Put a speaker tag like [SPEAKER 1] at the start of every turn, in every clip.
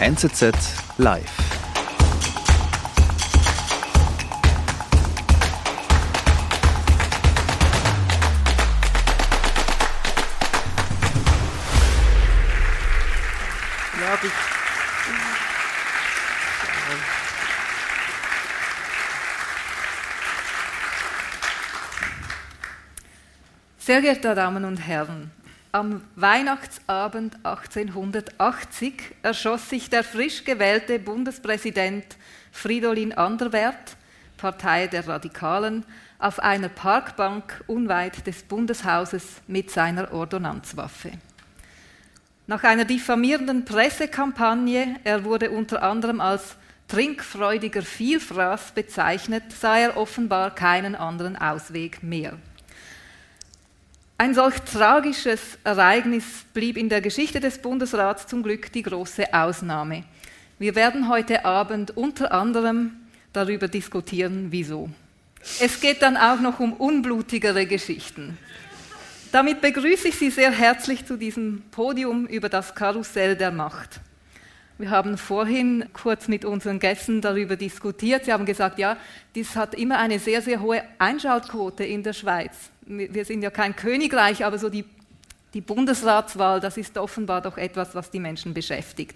[SPEAKER 1] NZZ Live.
[SPEAKER 2] Sehr geehrte Damen und Herren, am Weihnachtsabend 1880 erschoss sich der frisch gewählte Bundespräsident Fridolin Anderwert, Partei der Radikalen, auf einer Parkbank unweit des Bundeshauses mit seiner Ordonnanzwaffe. Nach einer diffamierenden Pressekampagne, er wurde unter anderem als trinkfreudiger Vielfraß bezeichnet, sah er offenbar keinen anderen Ausweg mehr. Ein solch tragisches Ereignis blieb in der Geschichte des Bundesrats zum Glück die große Ausnahme. Wir werden heute Abend unter anderem darüber diskutieren, wieso. Es geht dann auch noch um unblutigere Geschichten. Damit begrüße ich Sie sehr herzlich zu diesem Podium über das Karussell der Macht. Wir haben vorhin kurz mit unseren Gästen darüber diskutiert. Sie haben gesagt, ja, dies hat immer eine sehr, sehr hohe Einschaltquote in der Schweiz wir sind ja kein Königreich, aber so die, die Bundesratswahl, das ist offenbar doch etwas, was die Menschen beschäftigt.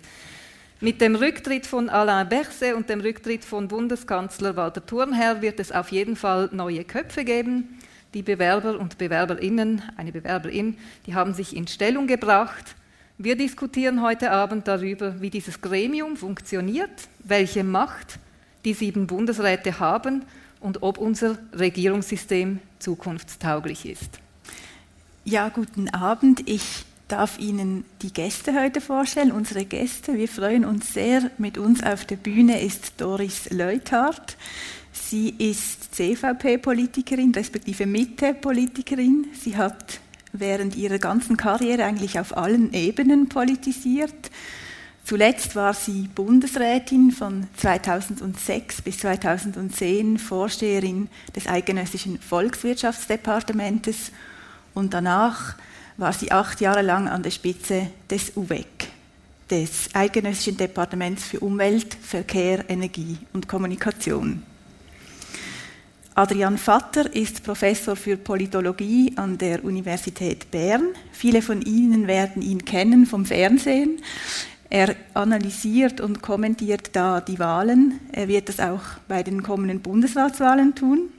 [SPEAKER 2] Mit dem Rücktritt von Alain Berset und dem Rücktritt von Bundeskanzler Walter Thurnherr wird es auf jeden Fall neue Köpfe geben. Die Bewerber und Bewerberinnen, eine Bewerberin, die haben sich in Stellung gebracht. Wir diskutieren heute Abend darüber, wie dieses Gremium funktioniert, welche Macht die sieben Bundesräte haben und ob unser Regierungssystem zukunftstauglich ist.
[SPEAKER 3] Ja, guten Abend. Ich darf Ihnen die Gäste heute vorstellen, unsere Gäste. Wir freuen uns sehr. Mit uns auf der Bühne ist Doris Leuthardt. Sie ist CVP-Politikerin, respektive Mitte-Politikerin. Sie hat während ihrer ganzen Karriere eigentlich auf allen Ebenen politisiert. Zuletzt war sie Bundesrätin von 2006 bis 2010, Vorsteherin des Eidgenössischen Volkswirtschaftsdepartementes und danach war sie acht Jahre lang an der Spitze des UVEC, des Eidgenössischen Departements für Umwelt, Verkehr, Energie und Kommunikation. Adrian Vatter ist Professor für Politologie an der Universität Bern. Viele von Ihnen werden ihn kennen vom Fernsehen. Er analysiert und kommentiert da die Wahlen. Er wird das auch bei den kommenden Bundesratswahlen tun.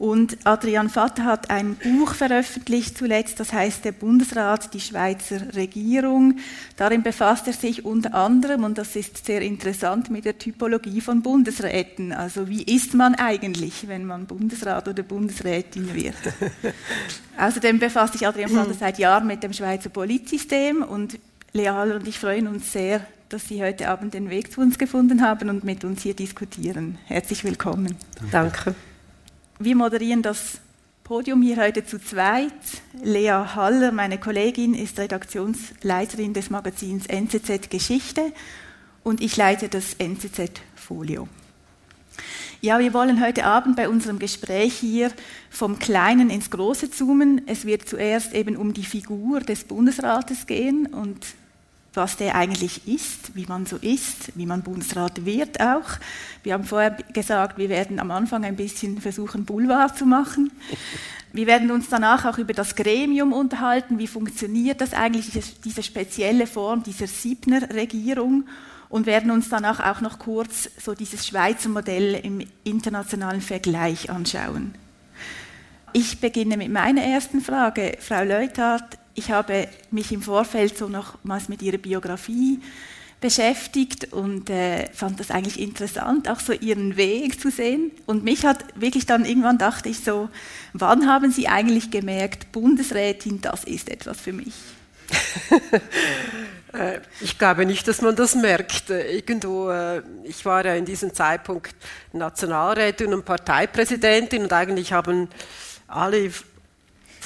[SPEAKER 3] Und Adrian Vatter hat ein Buch veröffentlicht zuletzt, das heißt Der Bundesrat, die Schweizer Regierung. Darin befasst er sich unter anderem, und das ist sehr interessant, mit der Typologie von Bundesräten. Also wie ist man eigentlich, wenn man Bundesrat oder Bundesrätin wird? Außerdem befasst sich Adrian Vatter seit Jahren mit dem Schweizer Politsystem und Lea Haller und ich freuen uns sehr, dass Sie heute Abend den Weg zu uns gefunden haben und mit uns hier diskutieren. Herzlich willkommen.
[SPEAKER 2] Danke.
[SPEAKER 3] Wir moderieren das Podium hier heute zu zweit. Lea Haller, meine Kollegin, ist Redaktionsleiterin des Magazins NZZ Geschichte und ich leite das NZZ Folio. Ja, wir wollen heute Abend bei unserem Gespräch hier vom Kleinen ins Große zoomen. Es wird zuerst eben um die Figur des Bundesrates gehen und was der eigentlich ist, wie man so ist, wie man Bundesrat wird auch. Wir haben vorher gesagt, wir werden am Anfang ein bisschen versuchen, Boulevard zu machen. Wir werden uns danach auch über das Gremium unterhalten, wie funktioniert das eigentlich, diese spezielle Form dieser Siebner Regierung und werden uns danach auch noch kurz so dieses Schweizer Modell im internationalen Vergleich anschauen. Ich beginne mit meiner ersten Frage. Frau Leuthardt, ich habe mich im Vorfeld so nochmals mit Ihrer Biografie beschäftigt und äh, fand das eigentlich interessant, auch so Ihren Weg zu sehen. Und mich hat wirklich dann irgendwann dachte ich so, wann haben Sie eigentlich gemerkt, Bundesrätin, das ist etwas für mich?
[SPEAKER 2] Äh, ich glaube nicht, dass man das merkt. Irgendwo, äh, ich war ja in diesem Zeitpunkt Nationalrätin und Parteipräsidentin und eigentlich haben alle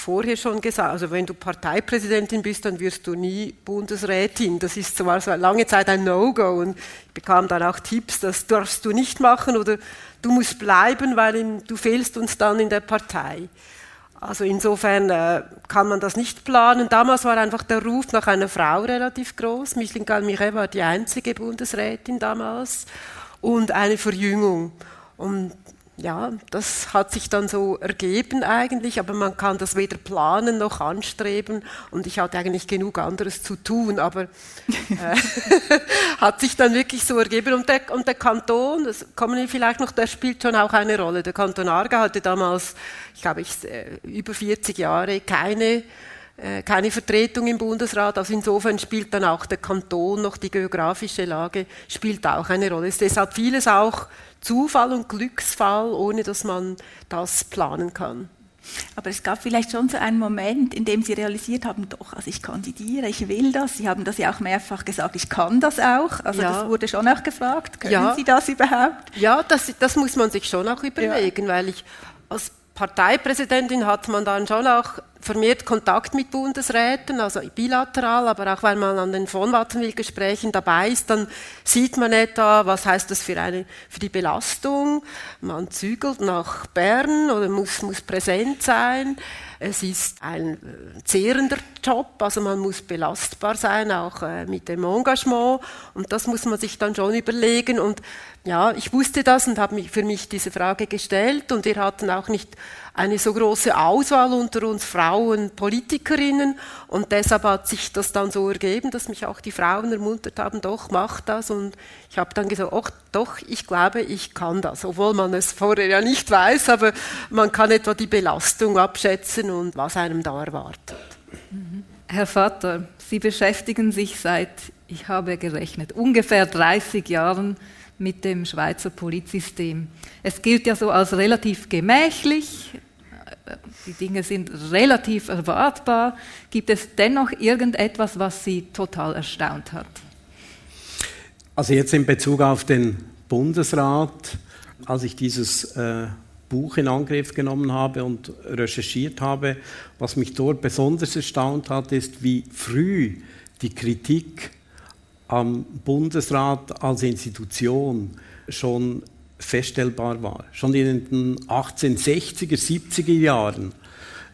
[SPEAKER 2] vorher schon gesagt, also wenn du Parteipräsidentin bist, dann wirst du nie Bundesrätin. Das ist zwar so lange Zeit ein No-Go und ich bekam dann auch Tipps, das darfst du nicht machen oder du musst bleiben, weil du fehlst uns dann in der Partei.
[SPEAKER 1] Also insofern äh, kann man das nicht planen. Damals war einfach der Ruf nach einer Frau relativ groß. Micheline Galmire war die einzige Bundesrätin damals und eine Verjüngung. Und ja, das hat sich dann so ergeben eigentlich, aber man kann das weder planen noch anstreben und ich hatte eigentlich genug anderes zu tun, aber äh, hat sich dann wirklich so ergeben und der, und der Kanton, das kommen wir vielleicht noch, der spielt schon auch eine Rolle. Der Kanton Arga hatte damals, ich glaube, ich, äh, über 40 Jahre keine keine Vertretung im Bundesrat. Also insofern spielt dann auch der Kanton noch die geografische Lage spielt auch eine Rolle. Es ist deshalb vieles auch Zufall und Glücksfall, ohne dass man das planen kann.
[SPEAKER 3] Aber es gab vielleicht schon so einen Moment, in dem Sie realisiert haben, doch, also ich kandidiere, ich will das. Sie haben das ja auch mehrfach gesagt, ich kann das auch. Also ja. das wurde schon auch gefragt, können ja. Sie das überhaupt?
[SPEAKER 1] Ja, das, das muss man sich schon auch überlegen, ja. weil ich als Parteipräsidentin hat man dann schon auch vermehrt Kontakt mit Bundesräten, also bilateral, aber auch weil man an den von Wattenwil-Gesprächen dabei ist, dann sieht man etwa, was heißt das für, eine, für die Belastung. Man zügelt nach Bern oder muss, muss präsent sein. Es ist ein äh, zehrender Job, also man muss belastbar sein, auch äh, mit dem Engagement. Und das muss man sich dann schon überlegen. Und ja, ich wusste das und habe für mich diese Frage gestellt. Und wir hatten auch nicht eine so große Auswahl unter uns Frauen Politikerinnen und deshalb hat sich das dann so ergeben, dass mich auch die Frauen ermuntert haben, doch, mach das und ich habe dann gesagt, ach, doch, ich glaube, ich kann das, obwohl man es vorher ja nicht weiß, aber man kann etwa die Belastung abschätzen und was einem da erwartet.
[SPEAKER 2] Mhm. Herr Vater, Sie beschäftigen sich seit, ich habe gerechnet, ungefähr 30 Jahren mit dem Schweizer Polizsystem. Es gilt ja so als relativ gemächlich, die Dinge sind relativ erwartbar. Gibt es dennoch irgendetwas, was Sie total erstaunt hat?
[SPEAKER 4] Also jetzt in Bezug auf den Bundesrat, als ich dieses äh, Buch in Angriff genommen habe und recherchiert habe, was mich dort besonders erstaunt hat, ist, wie früh die Kritik am Bundesrat als Institution schon feststellbar war. Schon in den 1860er, 70er Jahren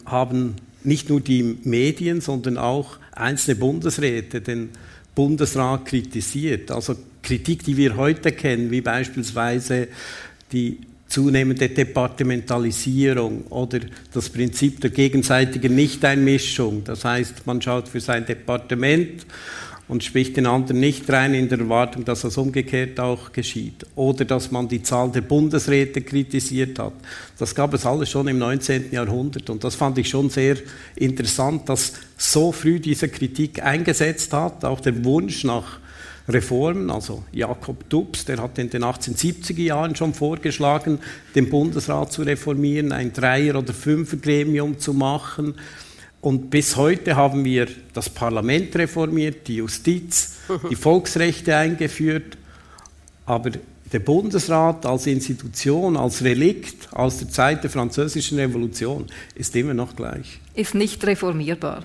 [SPEAKER 4] haben nicht nur die Medien, sondern auch einzelne Bundesräte den Bundesrat kritisiert. Also Kritik, die wir heute kennen, wie beispielsweise die zunehmende Departementalisierung oder das Prinzip der gegenseitigen Nichteinmischung. Das heißt, man schaut für sein Departement und spricht den anderen nicht rein in der Erwartung, dass das umgekehrt auch geschieht. Oder dass man die Zahl der Bundesräte kritisiert hat. Das gab es alles schon im 19. Jahrhundert und das fand ich schon sehr interessant, dass so früh diese Kritik eingesetzt hat, auch der Wunsch nach Reformen, also Jakob Dubs, der hat in den 1870er Jahren schon vorgeschlagen, den Bundesrat zu reformieren, ein Dreier- oder Fünfer-Gremium zu machen. Und bis heute haben wir das Parlament reformiert, die Justiz, die Volksrechte eingeführt, aber der Bundesrat als Institution, als Relikt aus der Zeit der Französischen Revolution ist immer noch gleich.
[SPEAKER 2] Ist nicht reformierbar.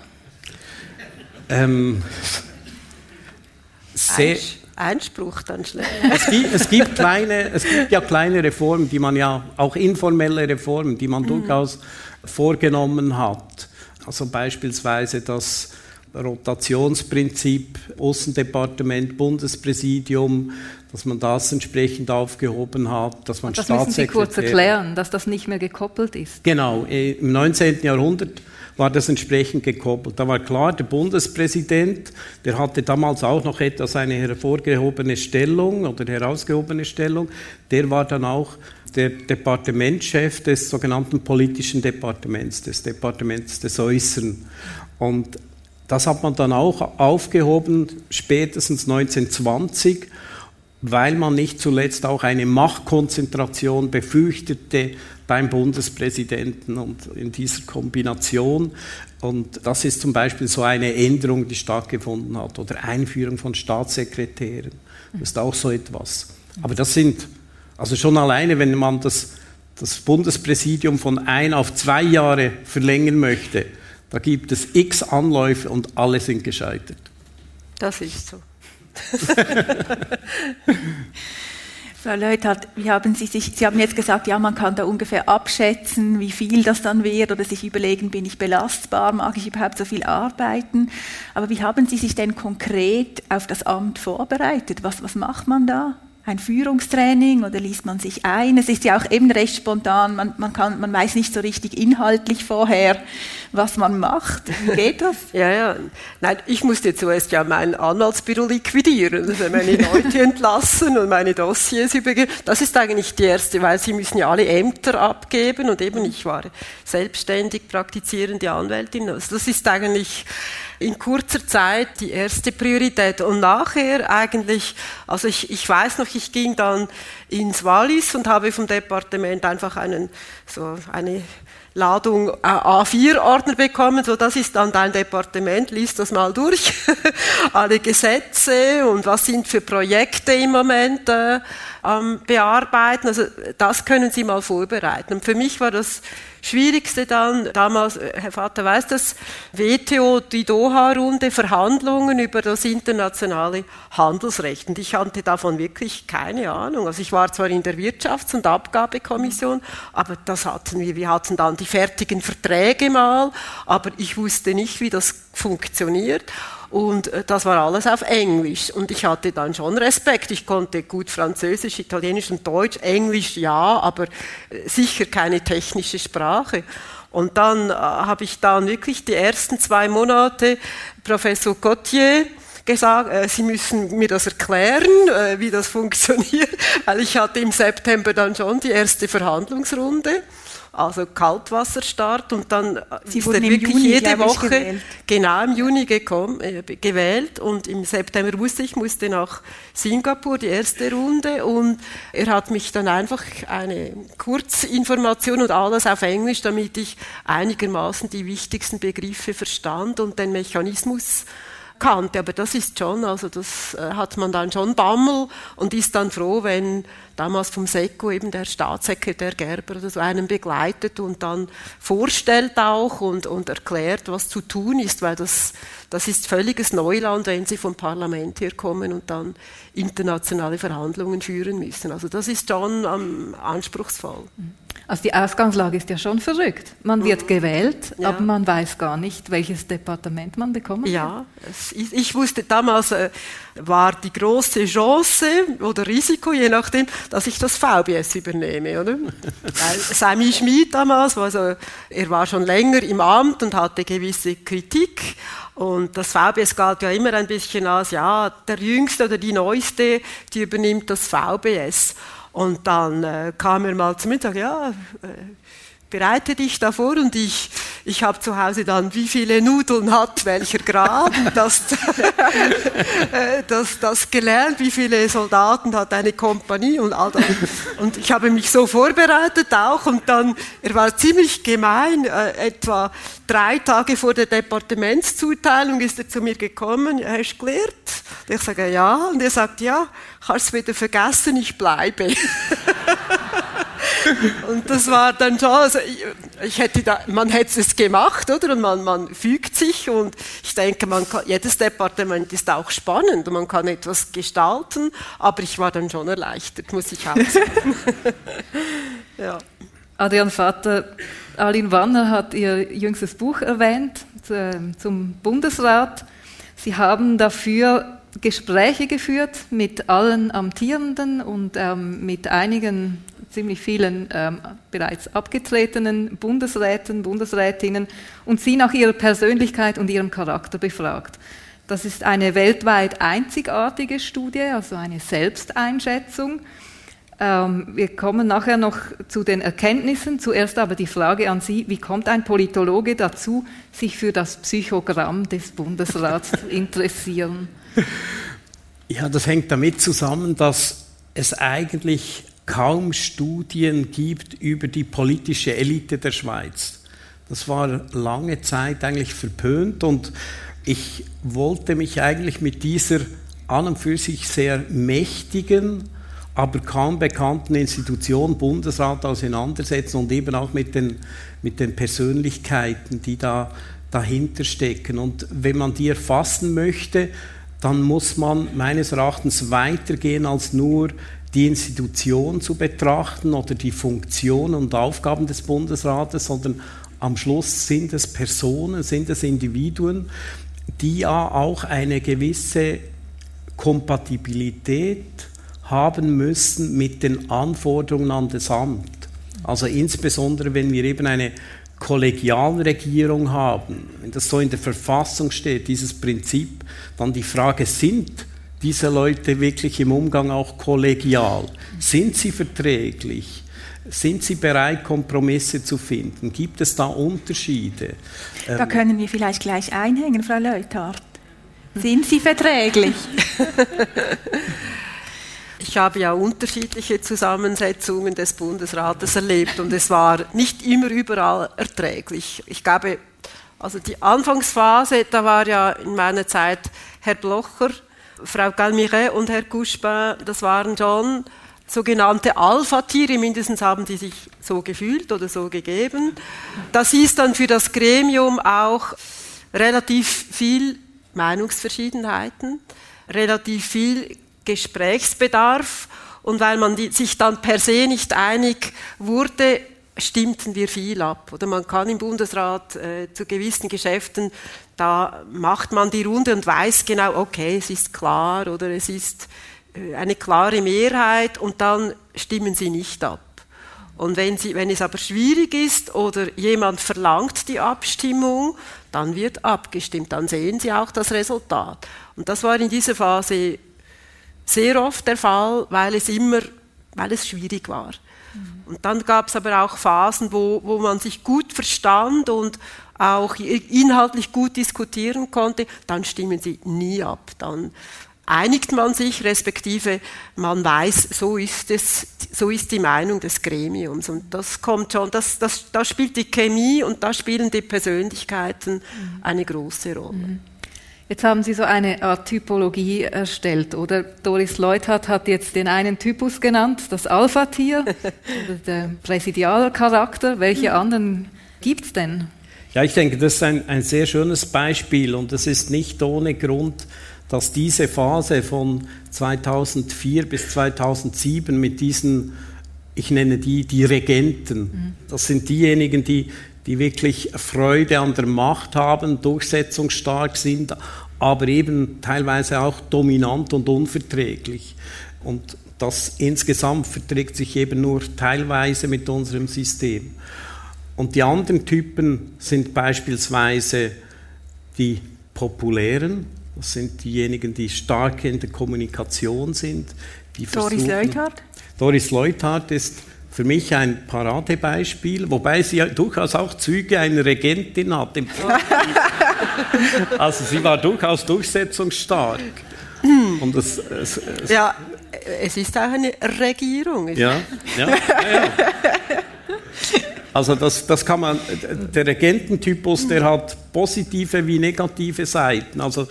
[SPEAKER 1] Ähm, sehr, Einspruch dann
[SPEAKER 4] schnell. Es gibt, es gibt, kleine, es gibt ja kleine Reformen, die man ja, auch informelle Reformen, die man mhm. durchaus vorgenommen hat. Also beispielsweise das Rotationsprinzip Außendepartement, Bundespräsidium, dass man das entsprechend aufgehoben hat, dass man
[SPEAKER 2] das müssen Sie kurz erklären, dass das nicht mehr gekoppelt ist.
[SPEAKER 4] Genau, im 19. Jahrhundert war das entsprechend gekoppelt. Da war klar, der Bundespräsident, der hatte damals auch noch etwas eine hervorgehobene Stellung oder herausgehobene Stellung, der war dann auch der Departementschef des sogenannten politischen Departements, des Departements des Äußeren. Und das hat man dann auch aufgehoben, spätestens 1920, weil man nicht zuletzt auch eine Machtkonzentration befürchtete beim Bundespräsidenten und in dieser Kombination. Und das ist zum Beispiel so eine Änderung, die stattgefunden hat, oder Einführung von Staatssekretären. Das ist auch so etwas. Aber das sind also schon alleine, wenn man das, das Bundespräsidium von ein auf zwei Jahre verlängern möchte, da gibt es x Anläufe und alle sind gescheitert.
[SPEAKER 1] Das ist so.
[SPEAKER 3] Frau Leuthardt, wie haben Sie sich, Sie haben jetzt gesagt, ja, man kann da ungefähr abschätzen, wie viel das dann wird oder sich überlegen, bin ich belastbar, mag ich überhaupt so viel arbeiten? Aber wie haben Sie sich denn konkret auf das Amt vorbereitet? Was, was macht man da? Ein Führungstraining oder liest man sich ein? Es ist ja auch eben recht spontan, man, man, kann, man weiß nicht so richtig inhaltlich vorher, was man macht. Wie geht das?
[SPEAKER 1] ja, ja. Nein, ich musste zuerst ja mein Anwaltsbüro liquidieren, also meine Leute entlassen und meine Dossiers übergeben. Das ist eigentlich die erste, weil sie müssen ja alle Ämter abgeben und eben ich war selbstständig praktizierende Anwältin. Also das ist eigentlich in kurzer Zeit die erste Priorität. Und nachher eigentlich, also ich, ich weiß noch, ich ging dann ins Wallis und habe vom Departement einfach einen, so eine Ladung äh, A4-Ordner bekommen, so das ist dann dein Departement, liest das mal durch, alle Gesetze und was sind für Projekte im Moment äh, am Bearbeiten, also das können Sie mal vorbereiten. Und für mich war das Schwierigste dann, damals, äh, Herr Vater weiß das, WTO, die Doha-Runde, Verhandlungen über das internationale Handelsrecht. Und ich hatte davon wirklich keine Ahnung. Also ich war zwar in der Wirtschafts- und Abgabekommission, aber das hatten wir, wir hatten dann die fertigen Verträge mal, aber ich wusste nicht, wie das funktioniert. Und äh, das war alles auf Englisch. Und ich hatte dann schon Respekt. Ich konnte gut Französisch, Italienisch und Deutsch. Englisch ja, aber äh, sicher keine technische Sprache. Und dann äh, habe ich dann wirklich die ersten zwei Monate Professor Gauthier gesagt, äh, Sie müssen mir das erklären, äh, wie das funktioniert, weil ich hatte im September dann schon die erste Verhandlungsrunde also Kaltwasserstart und dann
[SPEAKER 3] Sie ist er wirklich Juni,
[SPEAKER 1] jede Woche gewählt. genau im Juni gekommen, äh, gewählt und im September wusste ich, musste nach Singapur die erste Runde und er hat mich dann einfach eine Kurzinformation und alles auf Englisch, damit ich einigermaßen die wichtigsten Begriffe verstand und den Mechanismus kannte. Aber das ist schon, also das äh, hat man dann schon Bammel und ist dann froh, wenn damals vom SECO eben der Staatssekretär Gerber oder so einen begleitet und dann vorstellt auch und, und erklärt, was zu tun ist, weil das, das ist völliges Neuland, wenn Sie vom Parlament her kommen und dann internationale Verhandlungen führen müssen. Also das ist schon ähm, anspruchsvoll.
[SPEAKER 2] Also die Ausgangslage ist ja schon verrückt. Man wird mhm. gewählt, ja. aber man weiß gar nicht, welches Departement man bekommen
[SPEAKER 1] Ja, es, ich, ich, wusste damals, äh, war die große Chance oder Risiko, je nachdem, dass ich das VBS übernehme. Oder? Weil Sami Schmid damals, also, er war schon länger im Amt und hatte gewisse Kritik. Und das VBS galt ja immer ein bisschen als, ja, der Jüngste oder die Neueste, die übernimmt das VBS. Und dann äh, kam er mal zu mir und sagte, ja, äh, bereite dich davor und ich, ich habe zu Hause dann, wie viele Nudeln hat welcher Grad, das, äh, das, das gelernt, wie viele Soldaten hat eine Kompanie und all das. Und ich habe mich so vorbereitet auch und dann, er war ziemlich gemein, äh, etwa drei Tage vor der Departementszuteilung ist er zu mir gekommen, hast du gelernt? Und ich sage, ja, und er sagt, ja, kannst du wieder vergessen, ich bleibe. und das war dann schon, also ich, ich, hätte da, man hätte es gemacht, oder? Und man, man fügt sich und ich denke, man kann, jedes Departement ist auch spannend und man kann etwas gestalten, aber ich war dann schon erleichtert, muss ich auch sagen.
[SPEAKER 2] ja. Adrian Vater, Aline Wanner hat ihr jüngstes Buch erwähnt zum Bundesrat. Sie haben dafür Gespräche geführt mit allen Amtierenden und ähm, mit einigen, ziemlich vielen ähm, bereits abgetretenen Bundesräten, Bundesrätinnen und sie nach ihrer Persönlichkeit und ihrem Charakter befragt. Das ist eine weltweit einzigartige Studie, also eine Selbsteinschätzung. Ähm, wir kommen nachher noch zu den Erkenntnissen. Zuerst aber die Frage an Sie, wie kommt ein Politologe dazu, sich für das Psychogramm des Bundesrats zu interessieren?
[SPEAKER 4] Ja, das hängt damit zusammen, dass es eigentlich kaum Studien gibt über die politische Elite der Schweiz. Das war lange Zeit eigentlich verpönt und ich wollte mich eigentlich mit dieser an und für sich sehr mächtigen, aber kaum bekannten Institution Bundesrat auseinandersetzen und eben auch mit den, mit den Persönlichkeiten, die da dahinter stecken. Und wenn man die erfassen möchte, dann muss man meines Erachtens weitergehen als nur die Institution zu betrachten oder die Funktion und Aufgaben des Bundesrates, sondern am Schluss sind es Personen, sind es Individuen, die ja auch eine gewisse Kompatibilität haben müssen mit den Anforderungen an das Amt. Also insbesondere, wenn wir eben eine Kollegialregierung haben, wenn das so in der Verfassung steht, dieses Prinzip, dann die Frage, sind diese Leute wirklich im Umgang auch kollegial? Sind sie verträglich? Sind Sie bereit, Kompromisse zu finden? Gibt es da Unterschiede?
[SPEAKER 3] Da ähm, können wir vielleicht gleich einhängen, Frau Leuthardt. Sind Sie verträglich?
[SPEAKER 1] Ich habe ja unterschiedliche Zusammensetzungen des Bundesrates erlebt und es war nicht immer überall erträglich. Ich glaube, also die Anfangsphase, da war ja in meiner Zeit Herr Blocher, Frau Galmiret und Herr Couchepin, das waren schon sogenannte Alpha-Tiere, mindestens haben die sich so gefühlt oder so gegeben. Das ist dann für das Gremium auch relativ viel Meinungsverschiedenheiten, relativ viel Gesprächsbedarf und weil man die, sich dann per se nicht einig wurde, stimmten wir viel ab. Oder man kann im Bundesrat äh, zu gewissen Geschäften, da macht man die Runde und weiß genau, okay, es ist klar oder es ist äh, eine klare Mehrheit und dann stimmen sie nicht ab. Und wenn, sie, wenn es aber schwierig ist oder jemand verlangt die Abstimmung, dann wird abgestimmt, dann sehen Sie auch das Resultat. Und das war in dieser Phase sehr oft der Fall, weil es immer, weil es schwierig war. Und dann gab es aber auch Phasen, wo, wo man sich gut verstand und auch inhaltlich gut diskutieren konnte, dann stimmen sie nie ab. Dann einigt man sich, respektive man weiß, so ist es, so ist die Meinung des Gremiums. Und das kommt schon, das, das, da spielt die Chemie und da spielen die Persönlichkeiten mhm. eine große Rolle. Mhm.
[SPEAKER 2] Jetzt haben Sie so eine Art Typologie erstellt, oder? Doris Leuthardt hat jetzt den einen Typus genannt, das Alpha-Tier, der Präsidialcharakter. Welche anderen gibt es denn?
[SPEAKER 4] Ja, ich denke, das ist ein, ein sehr schönes Beispiel und es ist nicht ohne Grund, dass diese Phase von 2004 bis 2007 mit diesen, ich nenne die, die Regenten, mhm. das sind diejenigen, die die wirklich Freude an der Macht haben, durchsetzungsstark sind, aber eben teilweise auch dominant und unverträglich. Und das insgesamt verträgt sich eben nur teilweise mit unserem System. Und die anderen Typen sind beispielsweise die populären, das sind diejenigen, die stark in der Kommunikation sind.
[SPEAKER 3] Doris Leuthard?
[SPEAKER 4] Doris Leuthard ist für mich ein Paradebeispiel, wobei sie durchaus auch Züge einer Regentin hat. also sie war durchaus durchsetzungsstark.
[SPEAKER 1] Und das, es, es ja, es ist auch eine Regierung.
[SPEAKER 4] Ja, ja, ja. ja. Also das, das kann man, der Regententypus, der hat positive wie negative Seiten. Also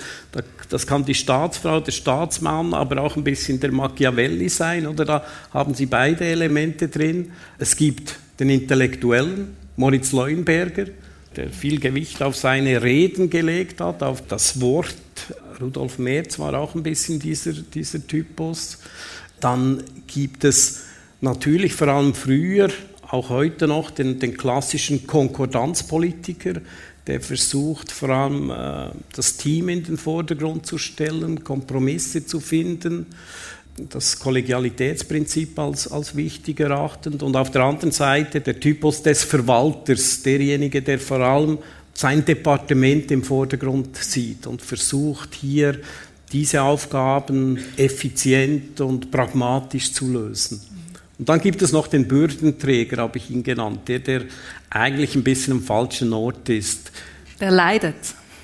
[SPEAKER 4] das kann die Staatsfrau, der Staatsmann, aber auch ein bisschen der Machiavelli sein, oder da haben Sie beide Elemente drin. Es gibt den Intellektuellen, Moritz Leuenberger, der viel Gewicht auf seine Reden gelegt hat, auf das Wort. Rudolf Merz war auch ein bisschen dieser, dieser Typus. Dann gibt es natürlich vor allem früher auch heute noch den, den klassischen Konkordanzpolitiker, der versucht vor allem äh, das Team in den Vordergrund zu stellen, Kompromisse zu finden, das Kollegialitätsprinzip als, als wichtig erachtend und auf der anderen Seite der Typus des Verwalters, derjenige, der vor allem sein Departement im Vordergrund sieht und versucht hier diese Aufgaben effizient und pragmatisch zu lösen. Und dann gibt es noch den Bürdenträger, habe ich ihn genannt, der, der eigentlich ein bisschen am falschen Ort ist.
[SPEAKER 2] Der leidet.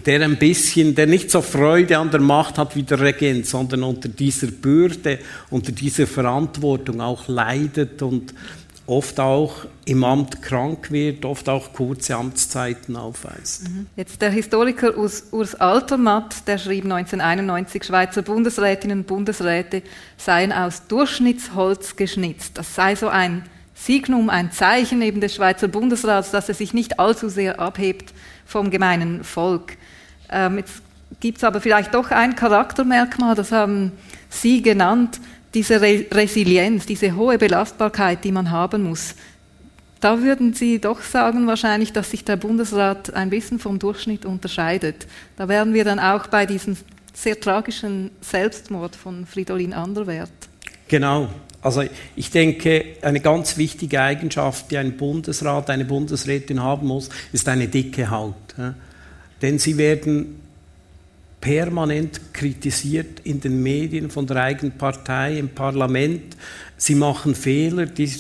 [SPEAKER 4] Der ein bisschen, der nicht so Freude an der Macht hat wie der Regent, sondern unter dieser Bürde, unter dieser Verantwortung auch leidet und oft auch im Amt krank wird, oft auch kurze Amtszeiten aufweist. Mhm.
[SPEAKER 2] Jetzt der Historiker Urs, Altermatt, der schrieb 1991, Schweizer Bundesrätinnen und Bundesräte seien aus Durchschnittsholz geschnitzt. Das sei so ein Signum, ein Zeichen eben des Schweizer Bundesrats, dass er sich nicht allzu sehr abhebt vom gemeinen Volk. Ähm, jetzt gibt es aber vielleicht doch ein Charaktermerkmal, das haben Sie genannt, diese Re Resilienz, diese hohe Belastbarkeit, die man haben muss, da würden Sie doch sagen wahrscheinlich, dass sich der Bundesrat ein bisschen vom Durchschnitt unterscheidet. Da wären wir dann auch bei diesem sehr tragischen Selbstmord von Fridolin Anderwert.
[SPEAKER 4] Genau. Also ich denke, eine ganz wichtige Eigenschaft, die ein Bundesrat, eine Bundesrätin haben muss, ist eine dicke Haut. Denn sie werden permanent kritisiert in den Medien von der eigenen Partei, im Parlament. Sie machen Fehler, die,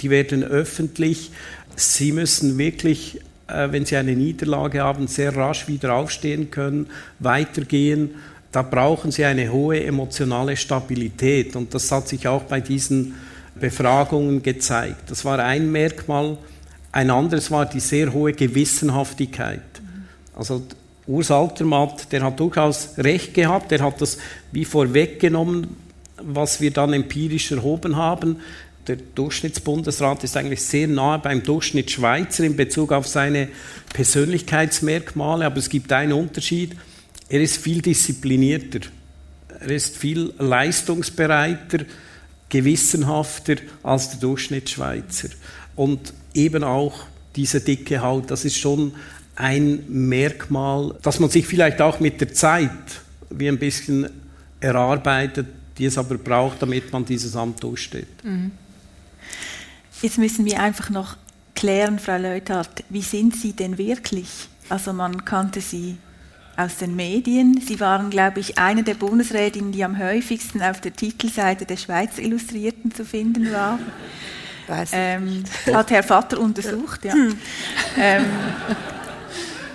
[SPEAKER 4] die werden öffentlich. Sie müssen wirklich, äh, wenn sie eine Niederlage haben, sehr rasch wieder aufstehen können, weitergehen. Da brauchen sie eine hohe emotionale Stabilität. Und das hat sich auch bei diesen Befragungen gezeigt. Das war ein Merkmal. Ein anderes war die sehr hohe Gewissenhaftigkeit. Also Urs Altermatt, der hat durchaus recht gehabt, der hat das wie vorweggenommen, was wir dann empirisch erhoben haben. Der Durchschnittsbundesrat ist eigentlich sehr nahe beim Durchschnitt Schweizer in Bezug auf seine Persönlichkeitsmerkmale, aber es gibt einen Unterschied. Er ist viel disziplinierter, er ist viel leistungsbereiter, gewissenhafter als der Durchschnittsschweizer. Und eben auch diese dicke Haut, das ist schon ein Merkmal, dass man sich vielleicht auch mit der Zeit wie ein bisschen erarbeitet, die es aber braucht, damit man dieses Amt durchsteht. Mhm.
[SPEAKER 3] Jetzt müssen wir einfach noch klären, Frau Leuthardt, wie sind Sie denn wirklich? Also man kannte Sie aus den Medien. Sie waren, glaube ich, eine der Bundesrätinnen, die am häufigsten auf der Titelseite der Schweiz Illustrierten zu finden war. Ähm, hat Herr Vater untersucht, ja. ähm,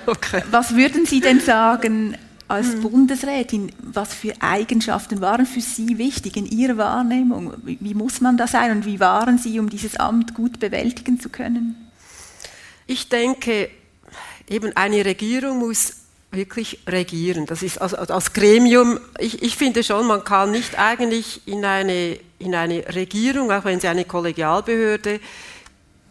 [SPEAKER 3] Okay. Was würden Sie denn sagen als hm. Bundesrätin, was für Eigenschaften waren für Sie wichtig in Ihrer Wahrnehmung? Wie, wie muss man da sein und wie waren Sie, um dieses Amt gut bewältigen zu können?
[SPEAKER 1] Ich denke, eben eine Regierung muss wirklich regieren. Das ist als, als Gremium, ich, ich, finde schon, man kann nicht eigentlich in eine, in eine Regierung, auch wenn sie eine Kollegialbehörde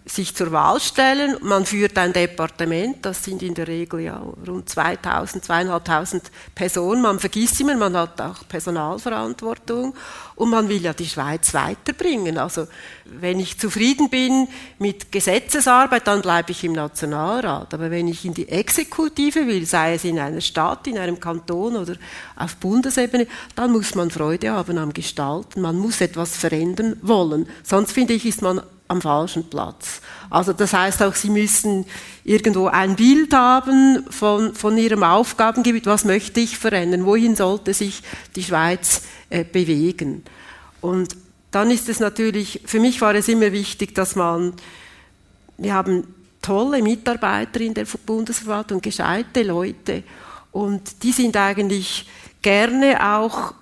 [SPEAKER 1] sich zur Wahl stellen. Man führt ein Departement, das sind in der Regel ja rund 2000, 2500 Personen. Man vergisst immer, man hat auch Personalverantwortung und man will ja die Schweiz weiterbringen. Also wenn ich zufrieden bin mit Gesetzesarbeit, dann bleibe ich im Nationalrat. Aber wenn ich in die Exekutive will, sei es in einer Stadt, in einem Kanton oder auf Bundesebene, dann muss man Freude haben am Gestalten. Man muss etwas verändern wollen. Sonst finde ich, ist man am falschen Platz. Also das heißt auch, Sie müssen irgendwo ein Bild haben von, von Ihrem Aufgabengebiet, was möchte ich verändern, wohin sollte sich die Schweiz äh, bewegen. Und dann ist es natürlich, für mich war es immer wichtig, dass man, wir haben tolle Mitarbeiter in der Bundesverwaltung, gescheite Leute und die sind eigentlich gerne auch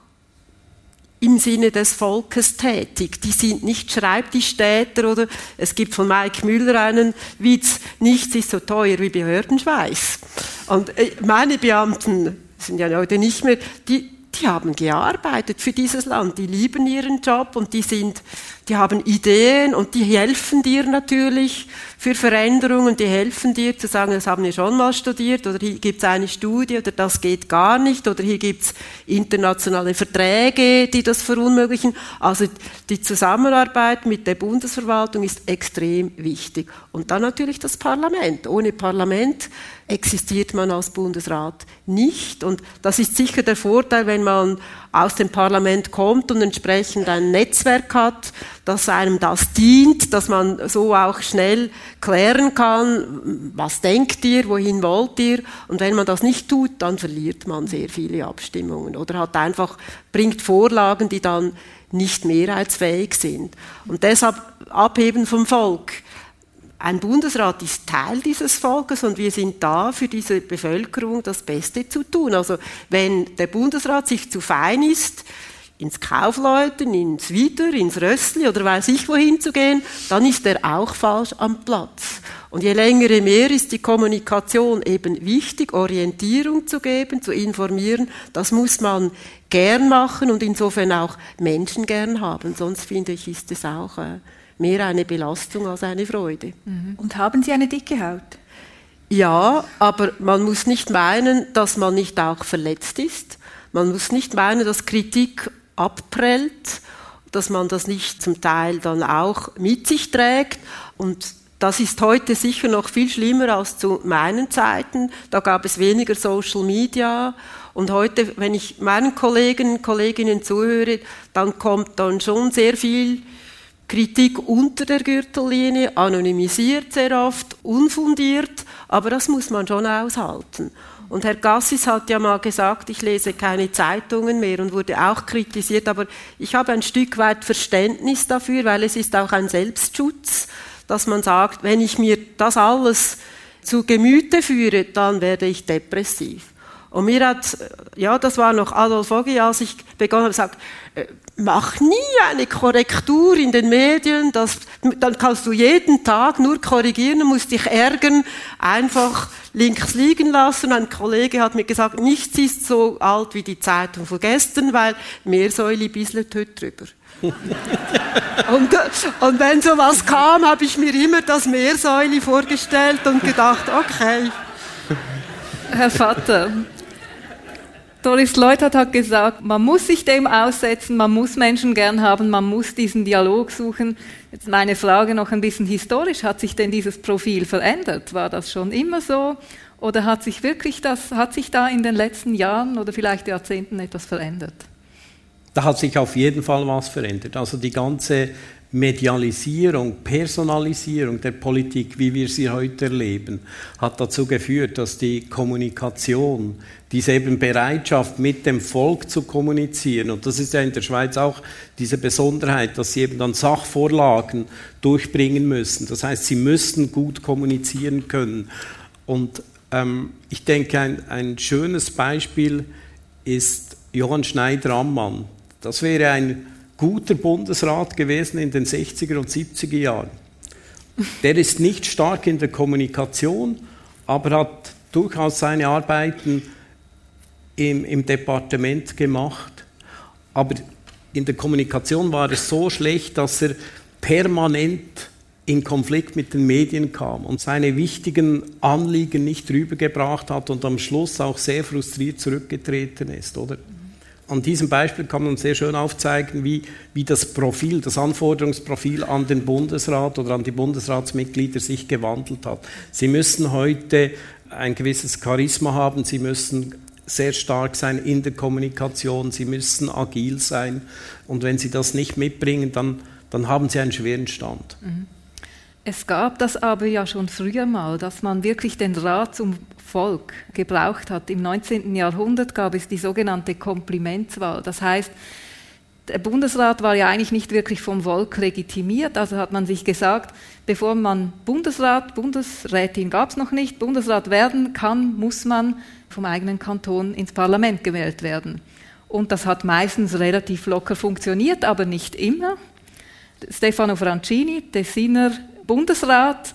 [SPEAKER 1] im Sinne des Volkes tätig. Die sind nicht Schreibtischtäter oder es gibt von Mike Müller einen Witz, nichts ist so teuer wie Behördenschweiß. Und äh, meine Beamten sind ja heute nicht mehr, die, die haben gearbeitet für dieses Land, die lieben ihren Job und die sind die haben Ideen und die helfen dir natürlich für Veränderungen, die helfen dir zu sagen, das haben wir schon mal studiert oder hier gibt es eine Studie oder das geht gar nicht oder hier gibt es internationale Verträge, die das verunmöglichen. Also die Zusammenarbeit mit der Bundesverwaltung ist extrem wichtig. Und dann natürlich das Parlament. Ohne Parlament existiert man als Bundesrat nicht. Und das ist sicher der Vorteil, wenn man aus dem Parlament kommt und entsprechend ein Netzwerk hat, dass einem das dient, dass man so auch schnell klären kann, was denkt ihr, wohin wollt ihr. Und wenn man das nicht tut, dann verliert man sehr viele Abstimmungen oder hat einfach, bringt Vorlagen, die dann nicht mehrheitsfähig sind. Und deshalb abheben vom Volk. Ein Bundesrat ist Teil dieses Volkes und wir sind da für diese Bevölkerung das Beste zu tun. Also wenn der Bundesrat sich zu fein ist, ins Kaufleuten, ins Wieder, ins Rössli oder weiß ich wohin zu gehen, dann ist er auch falsch am Platz. Und je länger, je mehr ist die Kommunikation eben wichtig, Orientierung zu geben, zu informieren. Das muss man gern machen und insofern auch Menschen gern haben. Sonst finde ich, ist es auch äh, mehr eine Belastung als eine Freude.
[SPEAKER 3] Mhm. Und haben Sie eine dicke Haut?
[SPEAKER 1] Ja, aber man muss nicht meinen, dass man nicht auch verletzt ist. Man muss nicht meinen, dass Kritik abprellt, dass man das nicht zum Teil dann auch mit sich trägt und das ist heute sicher noch viel schlimmer als zu meinen Zeiten. Da gab es weniger Social Media. Und heute, wenn ich meinen Kollegen, Kolleginnen zuhöre, dann kommt dann schon sehr viel Kritik unter der Gürtellinie, anonymisiert sehr oft, unfundiert, aber das muss man schon aushalten. Und Herr Gassis hat ja mal gesagt, ich lese keine Zeitungen mehr und wurde auch kritisiert, aber ich habe ein Stück weit Verständnis dafür, weil es ist auch ein Selbstschutz dass man sagt, wenn ich mir das alles zu Gemüte führe, dann werde ich depressiv. Und mir hat, ja, das war noch Adolf Oggi, als ich begonnen habe, gesagt, äh, mach nie eine Korrektur in den Medien, das, dann kannst du jeden Tag nur korrigieren, musst dich ärgern, einfach links liegen lassen. Ein Kollege hat mir gesagt, nichts ist so alt wie die Zeitung von gestern, weil mehr Säule bisselt heute drüber. und, und wenn sowas kam, habe ich mir immer das Meersäule vorgestellt und gedacht, okay.
[SPEAKER 2] Herr Vater, Doris Leutert hat gesagt, man muss sich dem aussetzen, man muss Menschen gern haben, man muss diesen Dialog suchen. Jetzt meine Frage noch ein bisschen historisch, hat sich denn dieses Profil verändert? War das schon immer so? Oder hat sich wirklich das, hat sich da in den letzten Jahren oder vielleicht Jahrzehnten etwas verändert?
[SPEAKER 4] Da hat sich auf jeden Fall was verändert. Also die ganze Medialisierung, Personalisierung der Politik, wie wir sie heute erleben, hat dazu geführt, dass die Kommunikation, diese eben Bereitschaft, mit dem Volk zu kommunizieren, und das ist ja in der Schweiz auch diese Besonderheit, dass sie eben dann Sachvorlagen durchbringen müssen. Das heißt, sie müssen gut kommunizieren können. Und ähm, ich denke, ein, ein schönes Beispiel ist Johann Schneider-Ammann, das wäre ein guter Bundesrat gewesen in den 60er und 70er Jahren. Der ist nicht stark in der Kommunikation, aber hat durchaus seine Arbeiten im, im Departement gemacht. Aber in der Kommunikation war es so schlecht, dass er permanent in Konflikt mit den Medien kam und seine wichtigen Anliegen nicht rübergebracht hat und am Schluss auch sehr frustriert zurückgetreten ist, oder? An diesem Beispiel kann man sehr schön aufzeigen, wie, wie das Profil, das Anforderungsprofil an den Bundesrat oder an die Bundesratsmitglieder sich gewandelt hat. Sie müssen heute ein gewisses Charisma haben, sie müssen sehr stark sein in der Kommunikation, sie müssen agil sein und wenn sie das nicht mitbringen, dann, dann haben sie einen schweren Stand.
[SPEAKER 2] Mhm. Es gab das aber ja schon früher mal, dass man wirklich den Rat zum Volk gebraucht hat. Im 19. Jahrhundert gab es die sogenannte Komplimentswahl. Das heißt, der Bundesrat war ja eigentlich nicht wirklich vom Volk legitimiert, also hat man sich gesagt, bevor man Bundesrat, Bundesrätin gab es noch nicht, Bundesrat werden kann, muss man vom eigenen Kanton ins Parlament gewählt werden. Und das hat meistens relativ locker funktioniert, aber nicht immer. Stefano Francini, Tessiner Bundesrat,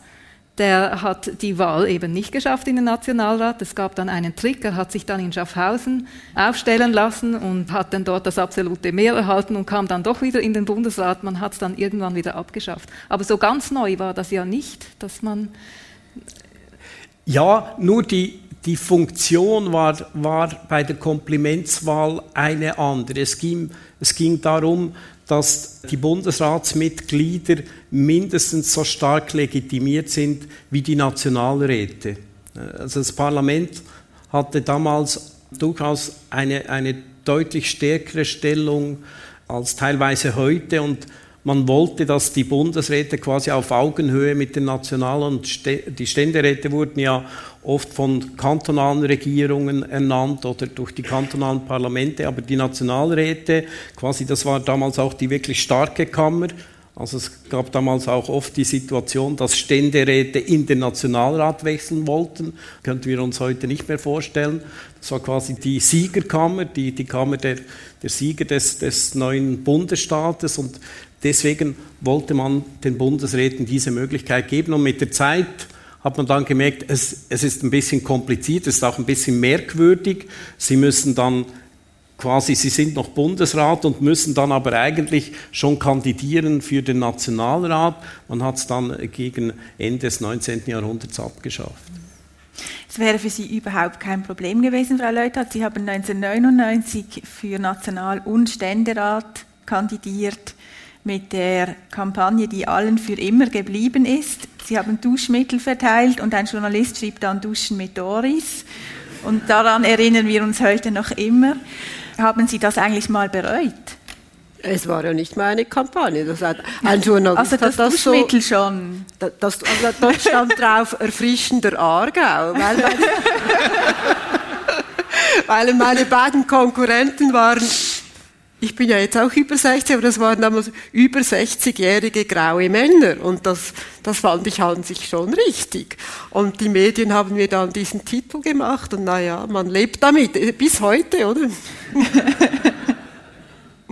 [SPEAKER 2] der hat die Wahl eben nicht geschafft in den Nationalrat. Es gab dann einen Trick, er hat sich dann in Schaffhausen aufstellen lassen und hat dann dort das absolute Mehr erhalten und kam dann doch wieder in den Bundesrat. Man hat es dann irgendwann wieder abgeschafft. Aber so ganz neu war das ja nicht, dass man.
[SPEAKER 4] Ja, nur die, die Funktion war, war bei der Komplimentswahl eine andere. Es ging, es ging darum, dass die Bundesratsmitglieder mindestens so stark legitimiert sind wie die Nationalräte. Also das Parlament hatte damals durchaus eine, eine deutlich stärkere Stellung als teilweise heute und man wollte, dass die Bundesräte quasi auf Augenhöhe mit den Nationalen und die Ständeräte wurden ja oft von kantonalen Regierungen ernannt oder durch die kantonalen Parlamente, aber die Nationalräte, quasi das war damals auch die wirklich starke Kammer. Also es gab damals auch oft die Situation, dass Ständeräte in den Nationalrat wechseln wollten. Könnten wir uns heute nicht mehr vorstellen. Das war quasi die Siegerkammer, die, die Kammer der, der Sieger des, des neuen Bundesstaates. Und Deswegen wollte man den Bundesräten diese Möglichkeit geben und mit der Zeit hat man dann gemerkt, es, es ist ein bisschen kompliziert, es ist auch ein bisschen merkwürdig. Sie müssen dann quasi, sie sind noch Bundesrat und müssen dann aber eigentlich schon kandidieren für den Nationalrat. Man hat es dann gegen Ende des 19. Jahrhunderts abgeschafft.
[SPEAKER 3] Es wäre für Sie überhaupt kein Problem gewesen, Frau Leuthardt. Sie haben 1999 für National- und Ständerat kandidiert mit der Kampagne, die allen für immer geblieben ist. Sie haben Duschmittel verteilt und ein Journalist schrieb dann Duschen mit Doris. Und daran erinnern wir uns heute noch immer. Haben Sie das eigentlich mal bereut?
[SPEAKER 1] Es war ja nicht meine Kampagne. Das hat ein Journalist
[SPEAKER 3] also das,
[SPEAKER 1] hat das
[SPEAKER 3] Duschmittel so, schon.
[SPEAKER 1] Das, das, also dort stand drauf erfrischender Aargau. Weil meine, weil meine beiden Konkurrenten waren ich bin ja jetzt auch über 60, aber das waren damals über 60-jährige graue Männer. Und das, das fand ich an sich schon richtig. Und die Medien haben mir dann diesen Titel gemacht und naja, man lebt damit, bis heute, oder?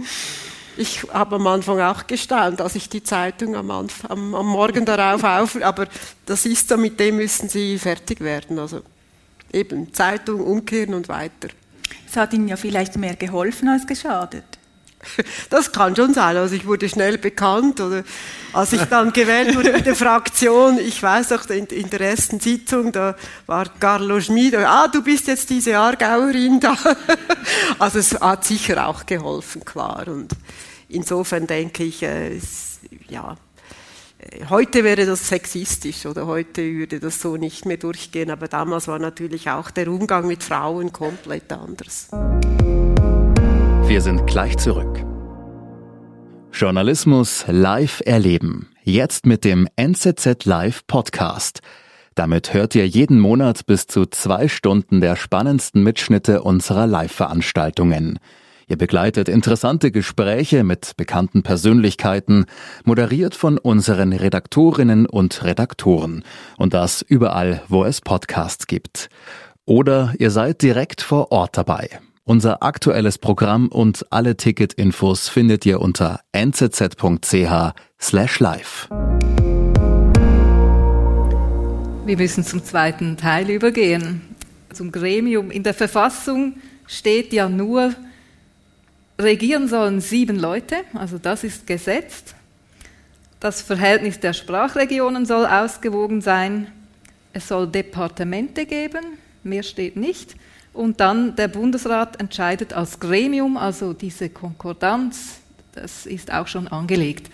[SPEAKER 1] ich habe am Anfang auch gestaunt, als ich die Zeitung am, Anfang, am, am Morgen darauf auf, aber das ist so, mit dem müssen sie fertig werden. Also eben Zeitung umkehren und weiter.
[SPEAKER 3] Es hat Ihnen ja vielleicht mehr geholfen als geschadet.
[SPEAKER 1] Das kann schon sein. Also ich wurde schnell bekannt oder als ich dann gewählt wurde in der Fraktion, ich weiß noch, in, in der ersten Sitzung, da war Carlo Schmid, ah, du bist jetzt diese Aargauerin da. Also es hat sicher auch geholfen, klar. Und insofern denke ich, äh, ja, äh, heute wäre das sexistisch oder heute würde das so nicht mehr durchgehen, aber damals war natürlich auch der Umgang mit Frauen komplett anders.
[SPEAKER 5] Wir sind gleich zurück. Journalismus live erleben. Jetzt mit dem NZZ Live Podcast. Damit hört ihr jeden Monat bis zu zwei Stunden der spannendsten Mitschnitte unserer Live-Veranstaltungen. Ihr begleitet interessante Gespräche mit bekannten Persönlichkeiten, moderiert von unseren Redaktorinnen und Redaktoren. Und das überall, wo es Podcasts gibt. Oder ihr seid direkt vor Ort dabei. Unser aktuelles Programm und alle Ticketinfos findet ihr unter nzz.ch slash live.
[SPEAKER 2] Wir müssen zum zweiten Teil übergehen, zum Gremium. In der Verfassung steht ja nur, regieren sollen sieben Leute, also das ist gesetzt. Das Verhältnis der Sprachregionen soll ausgewogen sein. Es soll Departemente geben, mehr steht nicht. Und dann der Bundesrat entscheidet als Gremium, also diese Konkordanz, das ist auch schon angelegt.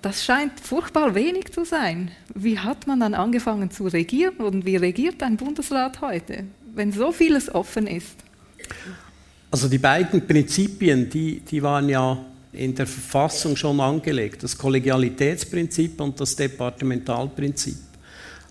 [SPEAKER 2] Das scheint furchtbar wenig zu sein. Wie hat man dann angefangen zu regieren und wie regiert ein Bundesrat heute, wenn so vieles offen ist?
[SPEAKER 4] Also die beiden Prinzipien, die, die waren ja in der Verfassung schon angelegt, das Kollegialitätsprinzip und das Departementalprinzip.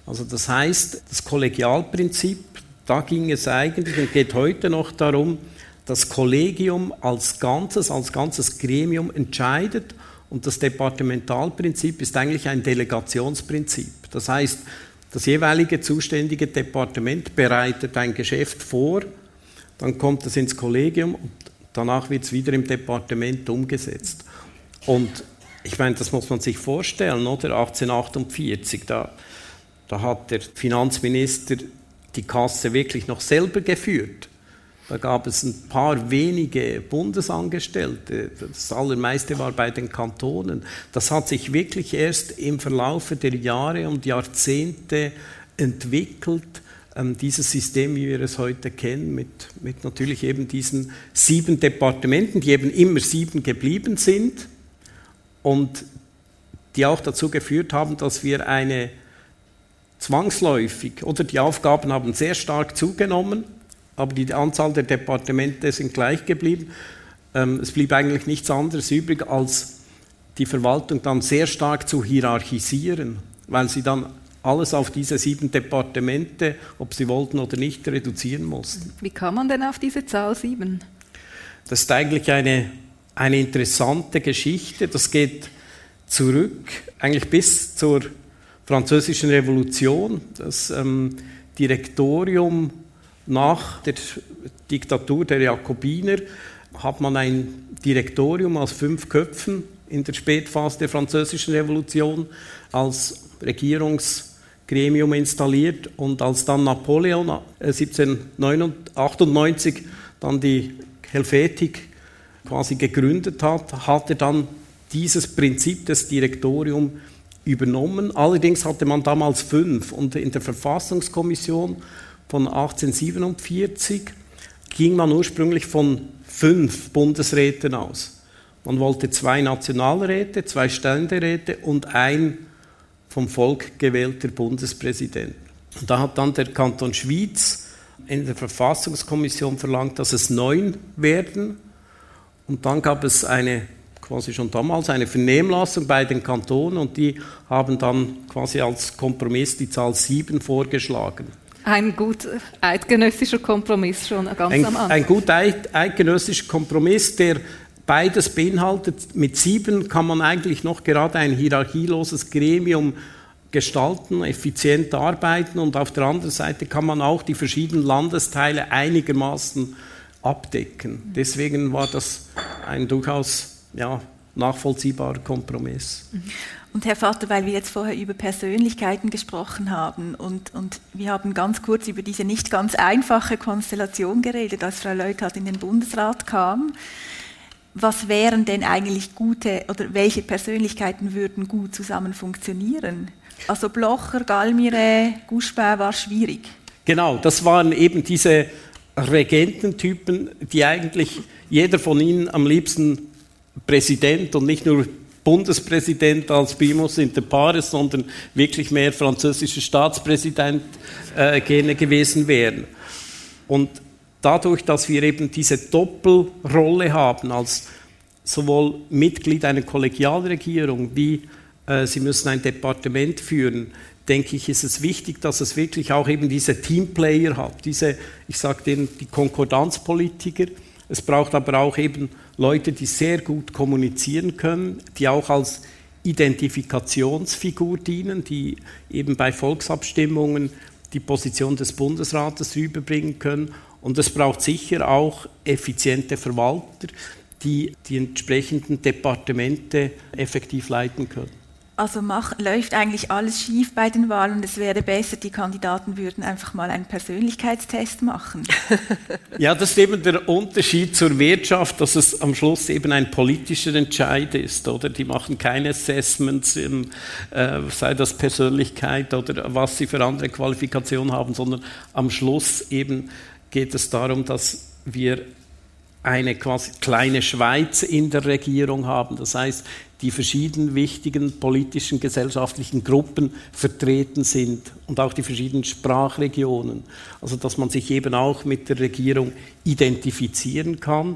[SPEAKER 4] Also das heißt, das Kollegialprinzip da ging es eigentlich und geht heute noch darum, das Kollegium als Ganzes, als ganzes Gremium entscheidet und das Departementalprinzip ist eigentlich ein Delegationsprinzip. Das heißt, das jeweilige zuständige Departement bereitet ein Geschäft vor, dann kommt es ins Kollegium und danach wird es wieder im Departement umgesetzt. Und ich meine, das muss man sich vorstellen, oder? 1848, da, da hat der Finanzminister die Kasse wirklich noch selber geführt. Da gab es ein paar wenige Bundesangestellte. Das allermeiste war bei den Kantonen. Das hat sich wirklich erst im Verlaufe der Jahre und Jahrzehnte entwickelt. Ähm, dieses System, wie wir es heute kennen, mit, mit natürlich eben diesen sieben Departementen, die eben immer sieben geblieben sind und die auch dazu geführt haben, dass wir eine zwangsläufig oder die Aufgaben haben sehr stark zugenommen, aber die Anzahl der Departemente sind gleich geblieben. Ähm, es blieb eigentlich nichts anderes übrig, als die Verwaltung dann sehr stark zu hierarchisieren, weil sie dann alles auf diese sieben Departemente, ob sie wollten oder nicht, reduzieren mussten.
[SPEAKER 2] Wie kann man denn auf diese Zahl sieben?
[SPEAKER 4] Das ist eigentlich eine, eine interessante Geschichte. Das geht zurück, eigentlich bis zur Französischen Revolution. Das ähm, Direktorium nach der Diktatur der Jakobiner hat man ein Direktorium aus fünf Köpfen in der Spätphase der Französischen Revolution als Regierungsgremium installiert und als dann Napoleon 1798 äh, dann die Helvetik quasi gegründet hat, hat er dann dieses Prinzip des Direktoriums übernommen. Allerdings hatte man damals fünf und in der Verfassungskommission von 1847 ging man ursprünglich von fünf Bundesräten aus. Man wollte zwei Nationalräte, zwei Ständeräte und ein vom Volk gewählter Bundespräsident. Und da hat dann der Kanton Schwyz in der Verfassungskommission verlangt, dass es neun werden. Und dann gab es eine quasi schon damals eine Vernehmlassung bei den Kantonen und die haben dann quasi als Kompromiss die Zahl sieben vorgeschlagen.
[SPEAKER 2] Ein gut eidgenössischer Kompromiss schon ganz
[SPEAKER 4] ein,
[SPEAKER 2] am Anfang.
[SPEAKER 4] Ein gut eidgenössischer Kompromiss, der beides beinhaltet. Mit sieben kann man eigentlich noch gerade ein hierarchieloses Gremium gestalten, effizient arbeiten und auf der anderen Seite kann man auch die verschiedenen Landesteile einigermaßen abdecken. Deswegen war das ein durchaus ja, nachvollziehbarer Kompromiss.
[SPEAKER 3] Und Herr Vater, weil wir jetzt vorher über Persönlichkeiten gesprochen haben und, und wir haben ganz kurz über diese nicht ganz einfache Konstellation geredet, als Frau Leuthardt in den Bundesrat kam. Was wären denn eigentlich gute oder welche Persönlichkeiten würden gut zusammen funktionieren? Also Blocher, Galmire, Guspin war schwierig.
[SPEAKER 4] Genau, das waren eben diese Regententypen, die eigentlich jeder von ihnen am liebsten Präsident und nicht nur Bundespräsident als Primus inter pares, sondern wirklich mehr französischer Staatspräsident äh, gerne gewesen wären. Und dadurch, dass wir eben diese Doppelrolle haben als sowohl Mitglied einer Kollegialregierung wie äh, Sie müssen ein Departement führen, denke ich, ist es wichtig, dass es wirklich auch eben diese Teamplayer hat, diese, ich sage denen, die Konkordanzpolitiker. Es braucht aber auch eben Leute, die sehr gut kommunizieren können, die auch als Identifikationsfigur dienen, die eben bei Volksabstimmungen die Position des Bundesrates rüberbringen können. Und es braucht sicher auch effiziente Verwalter, die die entsprechenden Departemente effektiv leiten können.
[SPEAKER 3] Also mach, läuft eigentlich alles schief bei den Wahlen und es wäre besser, die Kandidaten würden einfach mal einen Persönlichkeitstest machen.
[SPEAKER 4] ja, das ist eben der Unterschied zur Wirtschaft, dass es am Schluss eben ein politischer Entscheid ist, oder? Die machen keine Assessments, in, äh, sei das Persönlichkeit oder was sie für andere Qualifikationen haben, sondern am Schluss eben geht es darum, dass wir eine quasi kleine Schweiz in der Regierung haben. Das heißt, die verschiedenen wichtigen politischen, gesellschaftlichen Gruppen vertreten sind und auch die verschiedenen Sprachregionen. Also dass man sich eben auch mit der Regierung identifizieren kann.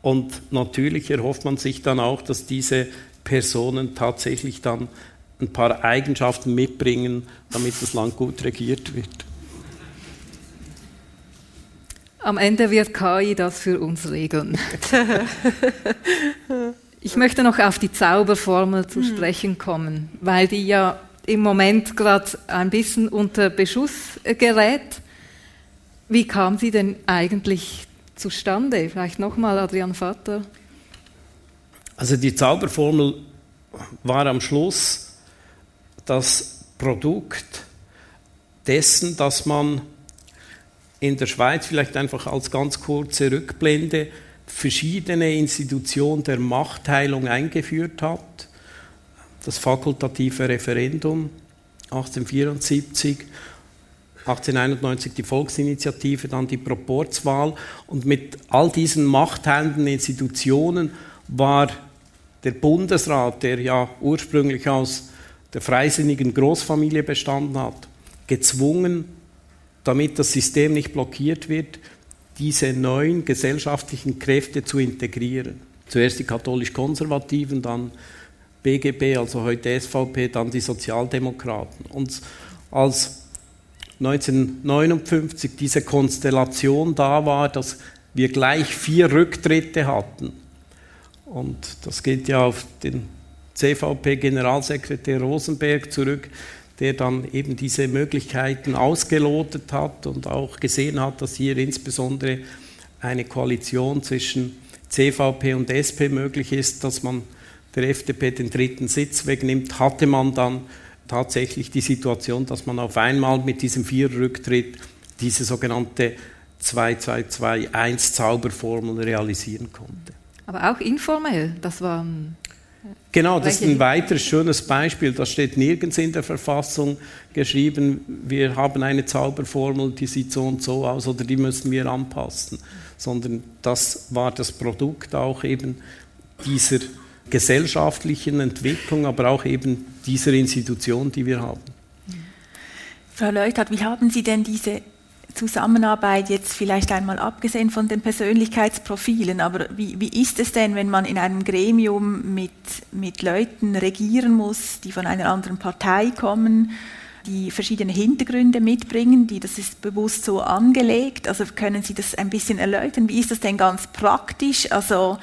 [SPEAKER 4] Und natürlich erhofft man sich dann auch, dass diese Personen tatsächlich dann ein paar Eigenschaften mitbringen, damit das Land gut regiert wird.
[SPEAKER 2] Am Ende wird KI das für uns regeln. ich möchte noch auf die Zauberformel zu hm. sprechen kommen, weil die ja im Moment gerade ein bisschen unter Beschuss gerät. Wie kam sie denn eigentlich zustande? Vielleicht nochmal Adrian Vater.
[SPEAKER 4] Also die Zauberformel war am Schluss das Produkt dessen, dass man in der Schweiz vielleicht einfach als ganz kurze Rückblende verschiedene Institutionen der Machtteilung eingeführt hat. Das fakultative Referendum 1874, 1891 die Volksinitiative, dann die Proporzwahl. Und mit all diesen machtteilenden Institutionen war der Bundesrat, der ja ursprünglich aus der freisinnigen Großfamilie bestanden hat, gezwungen, damit das System nicht blockiert wird, diese neuen gesellschaftlichen Kräfte zu integrieren. Zuerst die katholisch-konservativen, dann BGB, also heute SVP, dann die Sozialdemokraten. Und als 1959 diese Konstellation da war, dass wir gleich vier Rücktritte hatten, und das geht ja auf den CVP-Generalsekretär Rosenberg zurück, der dann eben diese Möglichkeiten ausgelotet hat und auch gesehen hat, dass hier insbesondere eine Koalition zwischen CVP und SP möglich ist, dass man der FDP den dritten Sitz wegnimmt, hatte man dann tatsächlich die Situation, dass man auf einmal mit diesem Vierrücktritt diese sogenannte 2-2-2-1 Zauberformel realisieren konnte.
[SPEAKER 2] Aber auch informell, das waren
[SPEAKER 4] Genau, das ist ein weiteres schönes Beispiel. Das steht nirgends in der Verfassung geschrieben, wir haben eine Zauberformel, die sieht so und so aus oder die müssen wir anpassen. Sondern das war das Produkt auch eben dieser gesellschaftlichen Entwicklung, aber auch eben dieser Institution, die wir haben.
[SPEAKER 3] Frau Leutert, wie haben Sie denn diese Zusammenarbeit jetzt vielleicht einmal abgesehen von den Persönlichkeitsprofilen, aber wie, wie ist es denn, wenn man in einem Gremium mit, mit Leuten regieren muss, die von einer anderen Partei kommen, die verschiedene Hintergründe mitbringen, die das ist bewusst so angelegt. Also können Sie das ein bisschen erläutern? Wie ist das denn ganz praktisch? Also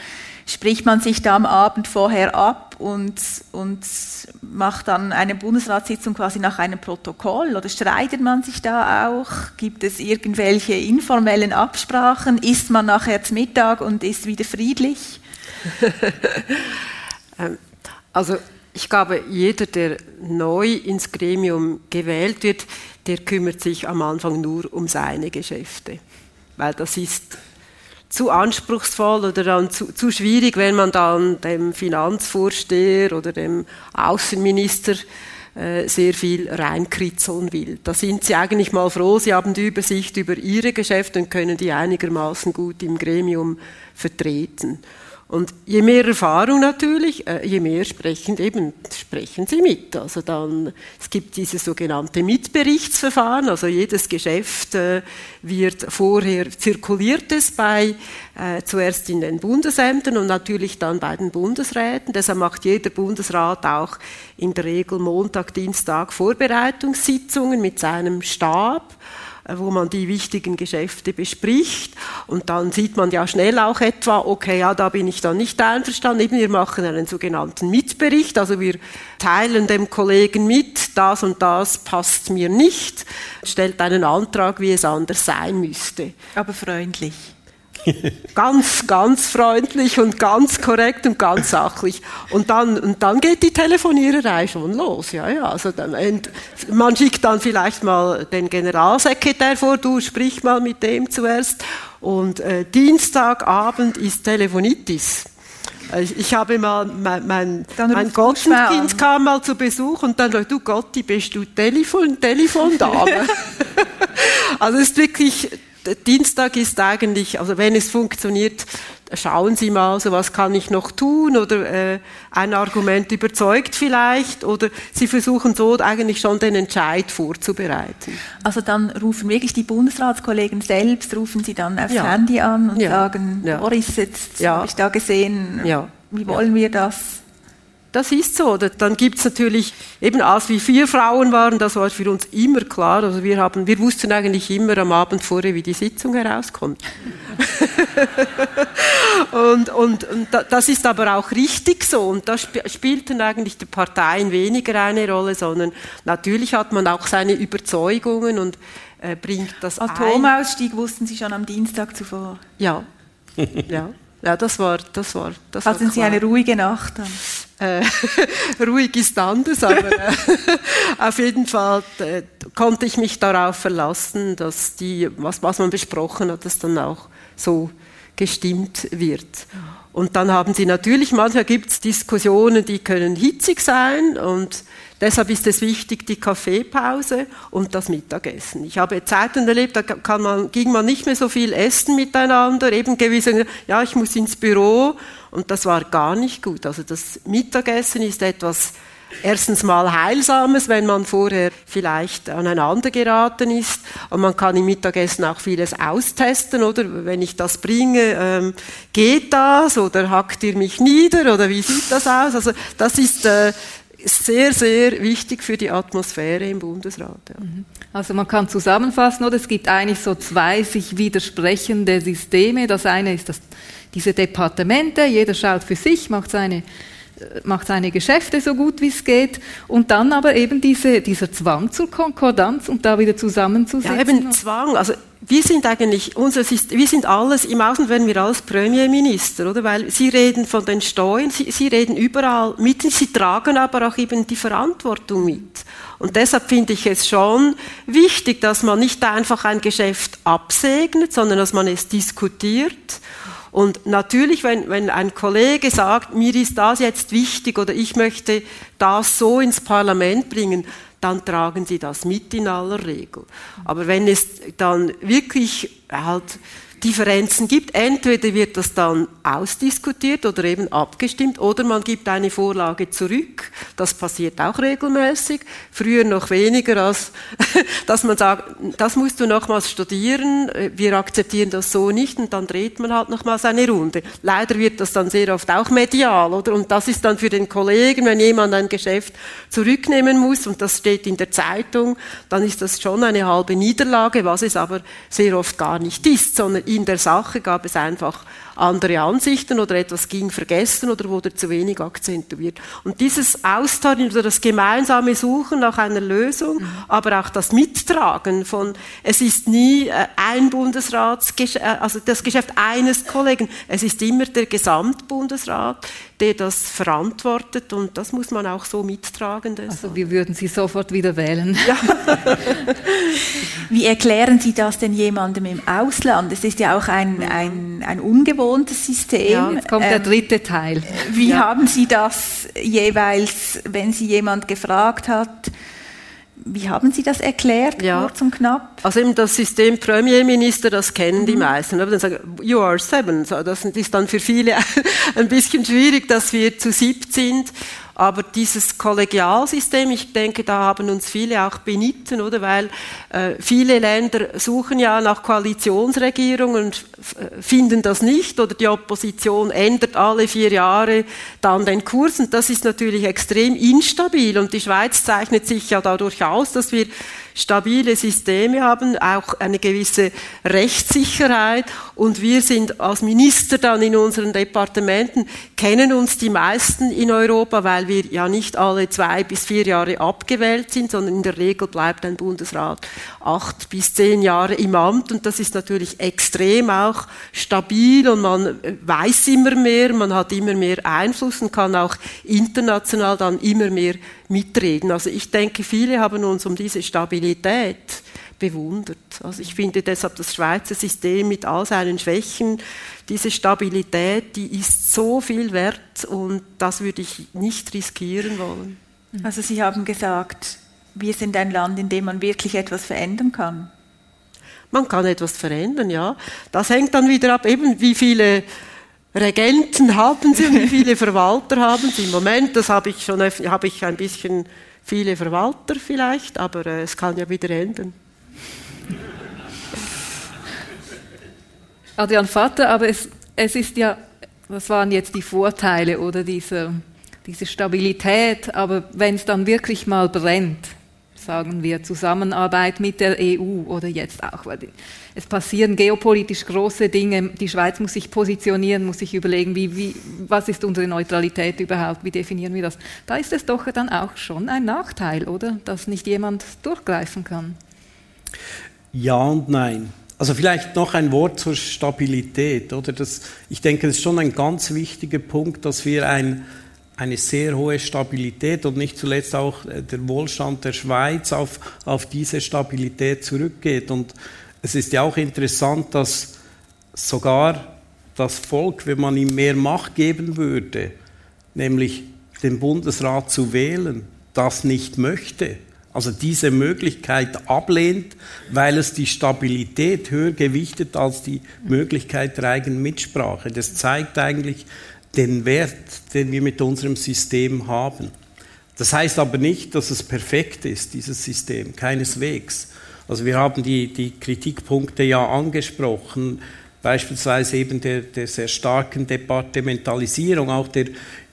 [SPEAKER 3] spricht man sich da am Abend vorher ab und, und macht dann eine Bundesratssitzung quasi nach einem Protokoll oder streitet man sich da auch? Gibt es irgendwelche informellen Absprachen? Isst man nachher zum Mittag und ist wieder friedlich?
[SPEAKER 1] Ähm, also ich glaube, jeder, der neu ins Gremium gewählt wird, der kümmert sich am Anfang nur um seine Geschäfte. Weil das ist zu anspruchsvoll oder dann zu, zu schwierig, wenn man dann dem Finanzvorsteher oder dem Außenminister äh, sehr viel reinkritzeln will. Da sind sie eigentlich mal froh, sie haben die Übersicht über ihre Geschäfte und können die einigermaßen gut im Gremium vertreten. Und je mehr Erfahrung natürlich, äh, je mehr sprechen eben sprechen sie mit. Also dann es gibt dieses sogenannte Mitberichtsverfahren. Also jedes Geschäft äh, wird vorher zirkuliert es bei äh, zuerst in den Bundesämtern und natürlich dann bei den Bundesräten. Deshalb macht jeder Bundesrat auch in der Regel Montag, Dienstag Vorbereitungssitzungen mit seinem Stab wo man die wichtigen Geschäfte bespricht. Und dann sieht man ja schnell auch etwa, okay, ja, da bin ich dann nicht einverstanden. Eben, wir machen einen sogenannten Mitbericht, also wir teilen dem Kollegen mit, das und das passt mir nicht, stellt einen Antrag, wie es anders sein müsste.
[SPEAKER 3] Aber freundlich
[SPEAKER 1] ganz, ganz freundlich und ganz korrekt und ganz sachlich. Und dann, und dann geht die Telefoniererei schon los. Ja, ja. Also dann, man schickt dann vielleicht mal den Generalsekretär vor, du sprich mal mit dem zuerst. Und äh, Dienstagabend ist Telefonitis. Äh, ich habe mal, mein, mein, mein Gottkind kam mal zu Besuch und dann, du Gotti, bist du Telefon, Telefondame? also es ist wirklich Dienstag ist eigentlich, also wenn es funktioniert, schauen Sie mal, so was kann ich noch tun oder äh, ein Argument überzeugt vielleicht oder Sie versuchen so eigentlich schon den Entscheid vorzubereiten.
[SPEAKER 3] Also dann rufen wirklich die Bundesratskollegen selbst, rufen Sie dann aufs ja. Handy an und ja. sagen, ja. Boris, jetzt ja. habe ich da gesehen, wie wollen wir das?
[SPEAKER 1] Das ist so. Dann gibt es natürlich, eben als wir vier Frauen waren, das war für uns immer klar. Also wir, haben, wir wussten eigentlich immer am Abend vorher, wie die Sitzung herauskommt. und, und, und, das ist aber auch richtig so. Und da spielten eigentlich die Parteien weniger eine Rolle, sondern natürlich hat man auch seine Überzeugungen und äh, bringt das
[SPEAKER 3] Atomausstieg ein. wussten Sie schon am Dienstag zuvor?
[SPEAKER 1] Ja. ja. Ja, das war, das war, das
[SPEAKER 3] Hatten war Sie eine ruhige Nacht dann?
[SPEAKER 1] Äh, ruhig ist anders, aber äh, auf jeden Fall äh, konnte ich mich darauf verlassen, dass die, was, was man besprochen hat, das dann auch so gestimmt wird. Und dann haben sie natürlich, manchmal gibt es Diskussionen, die können hitzig sein und Deshalb ist es wichtig, die Kaffeepause und das Mittagessen. Ich habe Zeiten erlebt, da man, ging man nicht mehr so viel essen miteinander, eben gewisse, ja, ich muss ins Büro und das war gar nicht gut. Also das Mittagessen ist etwas, erstens mal Heilsames, wenn man vorher vielleicht aneinander geraten ist. Und man kann im Mittagessen auch vieles austesten, oder? Wenn ich das bringe, ähm, geht das? Oder hackt ihr mich nieder? Oder wie sieht das aus? Also, das ist, äh, sehr, sehr wichtig für die Atmosphäre im Bundesrat. Ja. Mhm.
[SPEAKER 2] Also man kann zusammenfassen, oder es gibt eigentlich so zwei sich widersprechende Systeme. Das eine ist das, diese Departemente, jeder schaut für sich, macht seine macht seine Geschäfte so gut wie es geht und dann aber eben diese, dieser Zwang zur Konkordanz und da wieder zusammenzusetzen.
[SPEAKER 1] Ja, eben Zwang. Also wir sind eigentlich, unser System, wir sind alles, im Außen werden wir alles Premierminister, oder? Weil Sie reden von den Steuern, Sie, Sie reden überall mit, Sie tragen aber auch eben die Verantwortung mit. Und deshalb finde ich es schon wichtig, dass man nicht einfach ein Geschäft absegnet, sondern dass man es diskutiert und natürlich, wenn, wenn ein Kollege sagt, mir ist das jetzt wichtig oder ich möchte das so ins Parlament bringen, dann tragen sie das mit in aller Regel. Aber wenn es dann wirklich halt Differenzen gibt. Entweder wird das dann ausdiskutiert oder eben abgestimmt oder man gibt eine Vorlage zurück. Das passiert auch regelmäßig. Früher noch weniger als, dass man sagt, das musst du nochmals studieren. Wir akzeptieren das so nicht und dann dreht man halt nochmals eine Runde. Leider wird das dann sehr oft auch medial, oder? Und das ist dann für den Kollegen, wenn jemand ein Geschäft zurücknehmen muss und das steht in der Zeitung, dann ist das schon eine halbe Niederlage, was es aber sehr oft gar nicht ist, sondern in der Sache gab es einfach andere Ansichten oder etwas ging vergessen oder wurde zu wenig akzentuiert. Und dieses Austauschen oder das gemeinsame Suchen nach einer Lösung, mhm. aber auch das Mittragen von, es ist nie äh, ein Bundesratsgeschäft, äh, also das Geschäft eines Kollegen, es ist immer der Gesamtbundesrat, der das verantwortet und das muss man auch so mittragen.
[SPEAKER 2] Deshalb. Also wir würden Sie sofort wieder wählen. Ja.
[SPEAKER 3] Wie erklären Sie das denn jemandem im Ausland? Es ist ja auch ein, ein, ein ungewohntes System. Ja,
[SPEAKER 2] jetzt kommt der ähm, dritte Teil.
[SPEAKER 3] Wie ja. haben Sie das jeweils, wenn Sie jemand gefragt hat, wie haben Sie das erklärt, ja. kurz und knapp?
[SPEAKER 1] Also eben das System Premierminister, das kennen mhm. die meisten. Aber dann sagen, you are seven. das ist dann für viele ein bisschen schwierig, dass wir zu siebt sind. Aber dieses Kollegialsystem, ich denke, da haben uns viele auch benitten, oder? Weil äh, viele Länder suchen ja nach Koalitionsregierungen und finden das nicht oder die Opposition ändert alle vier Jahre dann den Kurs und das ist natürlich extrem instabil und die Schweiz zeichnet sich ja dadurch aus, dass wir stabile Systeme haben, auch eine gewisse Rechtssicherheit. Und wir sind als Minister dann in unseren Departementen, kennen uns die meisten in Europa, weil wir ja nicht alle zwei bis vier Jahre abgewählt sind, sondern in der Regel bleibt ein Bundesrat acht bis zehn Jahre im Amt. Und das ist natürlich extrem auch stabil und man weiß immer mehr, man hat immer mehr Einfluss und kann auch international dann immer mehr mitreden. Also ich denke, viele haben uns um diese Stabilität bewundert. Also ich finde deshalb das Schweizer System mit all seinen Schwächen, diese Stabilität, die ist so viel wert und das würde ich nicht riskieren wollen.
[SPEAKER 3] Also Sie haben gesagt, wir sind ein Land, in dem man wirklich etwas verändern kann.
[SPEAKER 1] Man kann etwas verändern, ja. Das hängt dann wieder ab, eben wie viele Regenten haben Sie und wie viele Verwalter haben Sie? Im Moment, das habe ich schon habe ich ein bisschen viele Verwalter vielleicht, aber äh, es kann ja wieder ändern.
[SPEAKER 2] Adrian Vater, aber es, es ist ja, was waren jetzt die Vorteile oder diese, diese Stabilität, aber wenn es dann wirklich mal brennt, sagen wir, Zusammenarbeit mit der EU oder jetzt auch, es passieren geopolitisch große Dinge. Die Schweiz muss sich positionieren, muss sich überlegen, wie, wie, was ist unsere Neutralität überhaupt, wie definieren wir das. Da ist es doch dann auch schon ein Nachteil, oder? Dass nicht jemand durchgreifen kann.
[SPEAKER 4] Ja und nein. Also vielleicht noch ein Wort zur Stabilität, oder? Das, ich denke, das ist schon ein ganz wichtiger Punkt, dass wir ein eine sehr hohe Stabilität und nicht zuletzt auch äh, der Wohlstand der Schweiz auf, auf diese Stabilität zurückgeht. Und es ist ja auch interessant, dass sogar das Volk, wenn man ihm mehr Macht geben würde, nämlich den Bundesrat zu wählen, das nicht möchte. Also diese Möglichkeit ablehnt, weil es die Stabilität höher gewichtet als die Möglichkeit der eigenen Mitsprache. Das zeigt eigentlich, den Wert, den wir mit unserem System haben. Das heißt aber nicht, dass es perfekt ist, dieses System, keineswegs. Also wir haben die, die Kritikpunkte ja angesprochen, beispielsweise eben der, der sehr starken Departementalisierung, auch der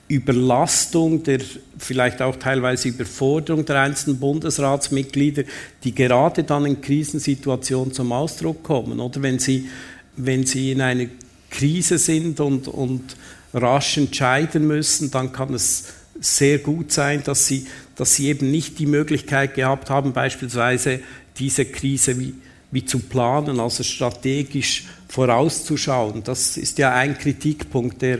[SPEAKER 4] Überlastung, der vielleicht auch teilweise Überforderung der einzelnen Bundesratsmitglieder, die gerade dann in Krisensituationen zum Ausdruck kommen. Oder wenn sie, wenn sie in einer Krise sind und, und rasch entscheiden müssen, dann kann es sehr gut sein, dass sie, dass sie eben nicht die Möglichkeit gehabt haben, beispielsweise diese Krise wie, wie zu planen, also strategisch vorauszuschauen. Das ist ja ein Kritikpunkt, der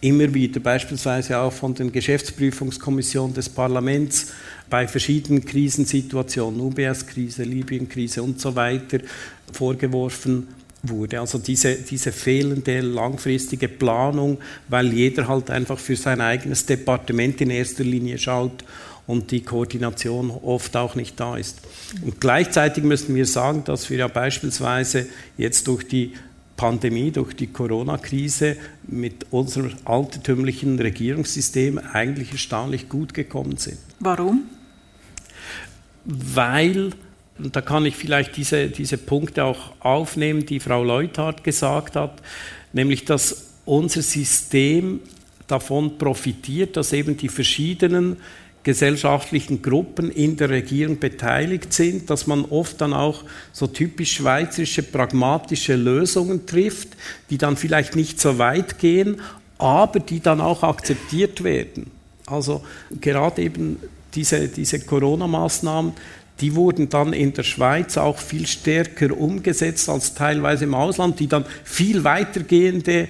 [SPEAKER 4] immer wieder beispielsweise auch von den Geschäftsprüfungskommissionen des Parlaments bei verschiedenen Krisensituationen, UBS-Krise, Libyen-Krise und so weiter, vorgeworfen wurde. Also diese, diese fehlende langfristige Planung, weil jeder halt einfach für sein eigenes Departement in erster Linie schaut und die Koordination oft auch nicht da ist. Und gleichzeitig müssen wir sagen, dass wir ja beispielsweise jetzt durch die Pandemie, durch die Corona-Krise mit unserem altertümlichen Regierungssystem eigentlich erstaunlich gut gekommen sind.
[SPEAKER 3] Warum?
[SPEAKER 4] Weil, und da kann ich vielleicht diese, diese Punkte auch aufnehmen, die Frau Leuthard gesagt hat, nämlich dass unser System davon profitiert, dass eben die verschiedenen gesellschaftlichen Gruppen in der Regierung beteiligt sind, dass man oft dann auch so typisch schweizerische pragmatische Lösungen trifft, die dann vielleicht nicht so weit gehen, aber die dann auch akzeptiert werden. Also gerade eben diese, diese Corona-Maßnahmen, die wurden dann in der Schweiz auch viel stärker umgesetzt als teilweise im Ausland, die dann viel weitergehende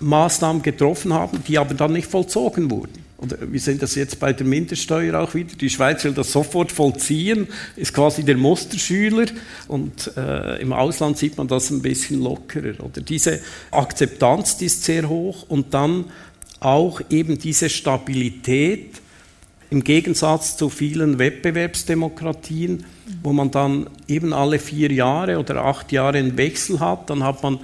[SPEAKER 4] Maßnahmen getroffen haben, die aber dann nicht vollzogen wurden. Oder wir sehen das jetzt bei der Mindeststeuer auch wieder. Die Schweiz will das sofort vollziehen, ist quasi der Musterschüler und äh, im Ausland sieht man das ein bisschen lockerer. Oder diese Akzeptanz die ist sehr hoch und dann auch eben diese Stabilität im Gegensatz zu vielen Wettbewerbsdemokratien, wo man dann eben alle vier Jahre oder acht Jahre einen Wechsel hat, dann hat man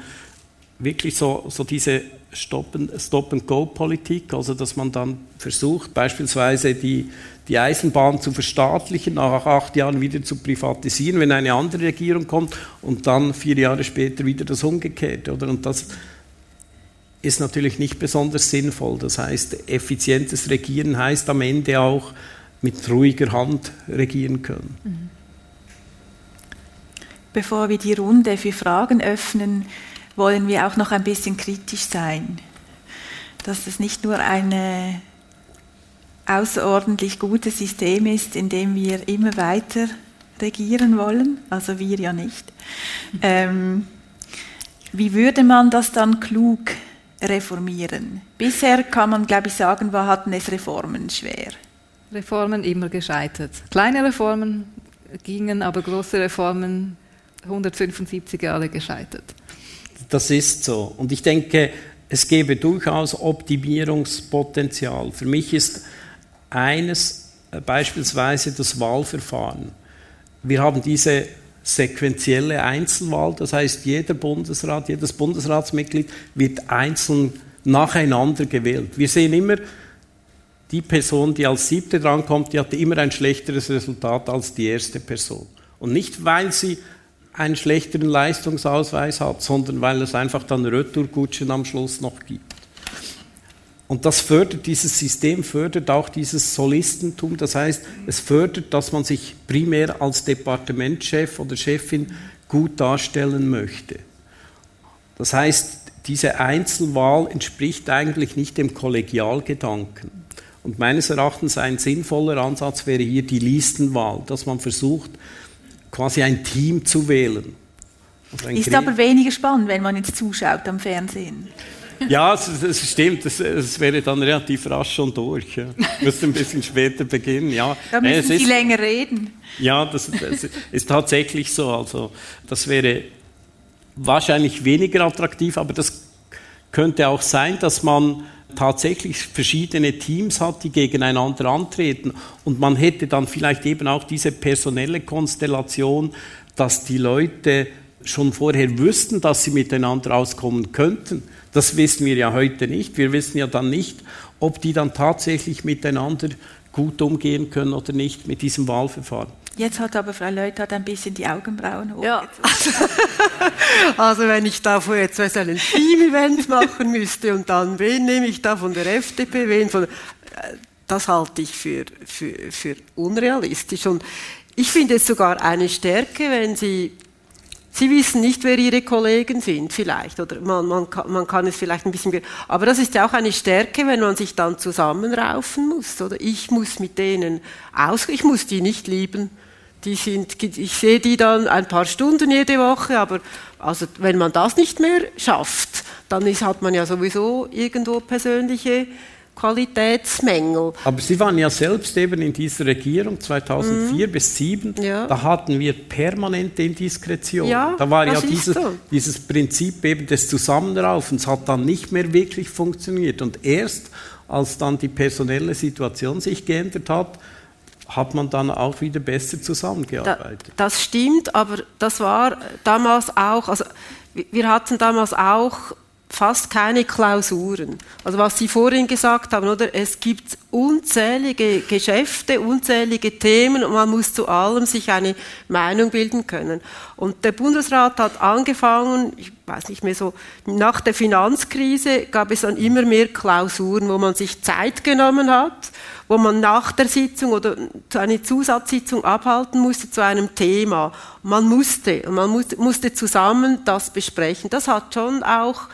[SPEAKER 4] wirklich so, so diese Stop-and-Go-Politik, also dass man dann versucht, beispielsweise die, die Eisenbahn zu verstaatlichen, nach acht Jahren wieder zu privatisieren, wenn eine andere Regierung kommt und dann vier Jahre später wieder das Umgekehrte. Oder? Und das ist natürlich nicht besonders sinnvoll. Das heißt, effizientes Regieren heißt am Ende auch mit ruhiger Hand regieren können. Mhm.
[SPEAKER 3] Bevor wir die Runde für Fragen öffnen, wollen wir auch noch ein bisschen kritisch sein. Dass es nicht nur ein außerordentlich gutes System ist, in dem wir immer weiter regieren wollen, also wir ja nicht. Ähm, wie würde man das dann klug reformieren? Bisher kann man, glaube ich, sagen, wir hatten es Reformen schwer.
[SPEAKER 2] Reformen immer gescheitert. Kleine Reformen gingen, aber große Reformen 175 Jahre gescheitert.
[SPEAKER 4] Das ist so. Und ich denke, es gäbe durchaus Optimierungspotenzial. Für mich ist eines äh, beispielsweise das Wahlverfahren. Wir haben diese sequentielle Einzelwahl, das heißt, jeder Bundesrat, jedes Bundesratsmitglied wird einzeln nacheinander gewählt. Wir sehen immer, die Person, die als siebte drankommt, die hat immer ein schlechteres Resultat als die erste Person. Und nicht, weil sie einen schlechteren Leistungsausweis hat, sondern weil es einfach dann Retourkutschen am Schluss noch gibt. Und das fördert, dieses System fördert auch dieses Solistentum. Das heißt, es fördert, dass man sich primär als Departementschef oder Chefin gut darstellen möchte. Das heißt, diese Einzelwahl entspricht eigentlich nicht dem Kollegialgedanken. Und meines Erachtens ein sinnvoller Ansatz wäre hier die Listenwahl, dass man versucht, quasi ein Team zu wählen.
[SPEAKER 3] Also ist aber weniger spannend, wenn man jetzt zuschaut am Fernsehen.
[SPEAKER 4] Ja, es, stimmt, es, wäre dann relativ rasch schon durch. Ja. Müsste ein bisschen später beginnen. Ja.
[SPEAKER 3] Da müssen Sie ist, länger reden.
[SPEAKER 4] Ja, das, das, ist tatsächlich so. Also, das wäre wahrscheinlich weniger attraktiv, aber das könnte auch sein, dass man tatsächlich verschiedene Teams hat, die gegeneinander antreten. Und man hätte dann vielleicht eben auch diese personelle Konstellation, dass die Leute schon vorher wüssten, dass sie miteinander auskommen könnten. Das wissen wir ja heute nicht. Wir wissen ja dann nicht, ob die dann tatsächlich miteinander gut umgehen können oder nicht mit diesem Wahlverfahren.
[SPEAKER 3] Jetzt hat aber Frau Leuthardt ein bisschen die Augenbrauen hoch.
[SPEAKER 1] Ja. also wenn ich da vor jetzt ein Team-Event machen müsste und dann wen nehme ich da von der FDP, wen von... Äh, das halte ich für, für, für unrealistisch. Und ich finde es sogar eine Stärke, wenn Sie Sie wissen nicht, wer Ihre Kollegen sind, vielleicht, oder man, man, kann, man kann es vielleicht ein bisschen, aber das ist ja auch eine Stärke, wenn man sich dann zusammenraufen muss, oder? Ich muss mit denen aus, ich muss die nicht lieben, die sind, ich sehe die dann ein paar Stunden jede Woche, aber also wenn man das nicht mehr schafft, dann ist, hat man ja sowieso irgendwo persönliche Qualitätsmängel.
[SPEAKER 4] Aber Sie waren ja selbst eben in dieser Regierung 2004 mhm. bis 2007. Ja. Da hatten wir permanente Indiskretion. Ja, da war ja dieses, so. dieses Prinzip eben des Zusammenraufens hat dann nicht mehr wirklich funktioniert. Und erst als dann die personelle Situation sich geändert hat, hat man dann auch wieder besser zusammengearbeitet.
[SPEAKER 1] Da, das stimmt, aber das war damals auch, also wir hatten damals auch fast keine Klausuren. Also was Sie vorhin gesagt haben, oder? Es gibt unzählige Geschäfte, unzählige Themen und man muss zu allem sich eine Meinung bilden können. Und der Bundesrat hat angefangen, ich weiß nicht mehr so, nach der Finanzkrise gab es dann immer mehr Klausuren, wo man sich Zeit genommen hat, wo man nach der Sitzung oder eine Zusatzsitzung abhalten musste zu einem Thema. Man musste, man musste zusammen das besprechen. Das hat schon auch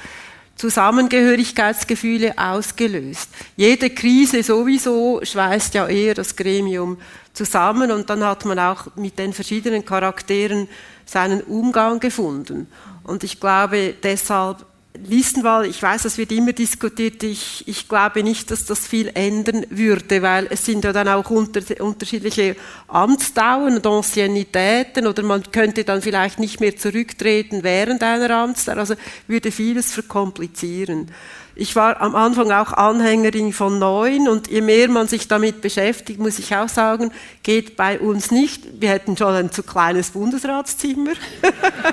[SPEAKER 1] Zusammengehörigkeitsgefühle ausgelöst. Jede Krise sowieso schweißt ja eher das Gremium zusammen und dann hat man auch mit den verschiedenen Charakteren seinen Umgang gefunden. Und ich glaube deshalb Listenwahl, ich weiß, das wird immer diskutiert, ich, ich glaube nicht, dass das viel ändern würde, weil es sind ja dann auch unter, unterschiedliche Amtsdauern und Anciennitäten oder man könnte dann vielleicht nicht mehr zurücktreten während einer Amtsdauer, also würde vieles verkomplizieren. Ich war am Anfang auch Anhängerin von Neuen und je mehr man sich damit beschäftigt, muss ich auch sagen, geht bei uns nicht. Wir hätten schon ein zu kleines Bundesratszimmer.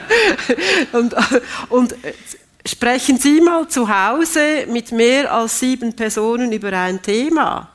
[SPEAKER 1] und, und Sprechen Sie mal zu Hause mit mehr als sieben Personen über ein Thema.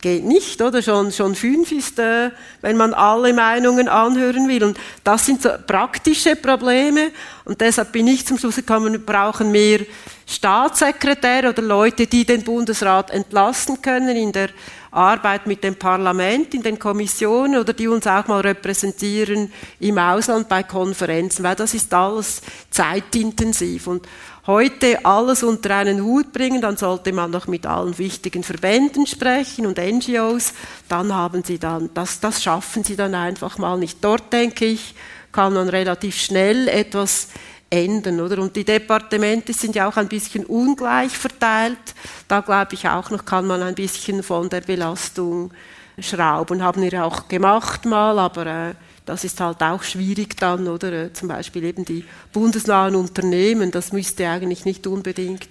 [SPEAKER 1] Geht nicht, oder? Schon, schon fünf ist, äh, wenn man alle Meinungen anhören will. Und das sind so praktische Probleme. Und deshalb bin ich zum Schluss gekommen, wir brauchen mehr Staatssekretäre oder Leute, die den Bundesrat entlasten können in der Arbeit mit dem Parlament, in den Kommissionen oder die uns auch mal repräsentieren im Ausland bei Konferenzen, weil das ist alles zeitintensiv. Und heute alles unter einen Hut bringen, dann sollte man noch mit allen wichtigen Verbänden sprechen und NGOs, dann haben sie dann, das, das schaffen sie dann einfach mal nicht. Dort denke ich, kann man relativ schnell etwas ändern, oder? Und die Departemente sind ja auch ein bisschen ungleich verteilt. Da glaube ich auch noch, kann man ein bisschen von der Belastung schrauben. Haben wir auch gemacht mal, aber äh, das ist halt auch schwierig dann, oder? Äh, zum Beispiel eben die bundesnahen Unternehmen, das müsste eigentlich nicht unbedingt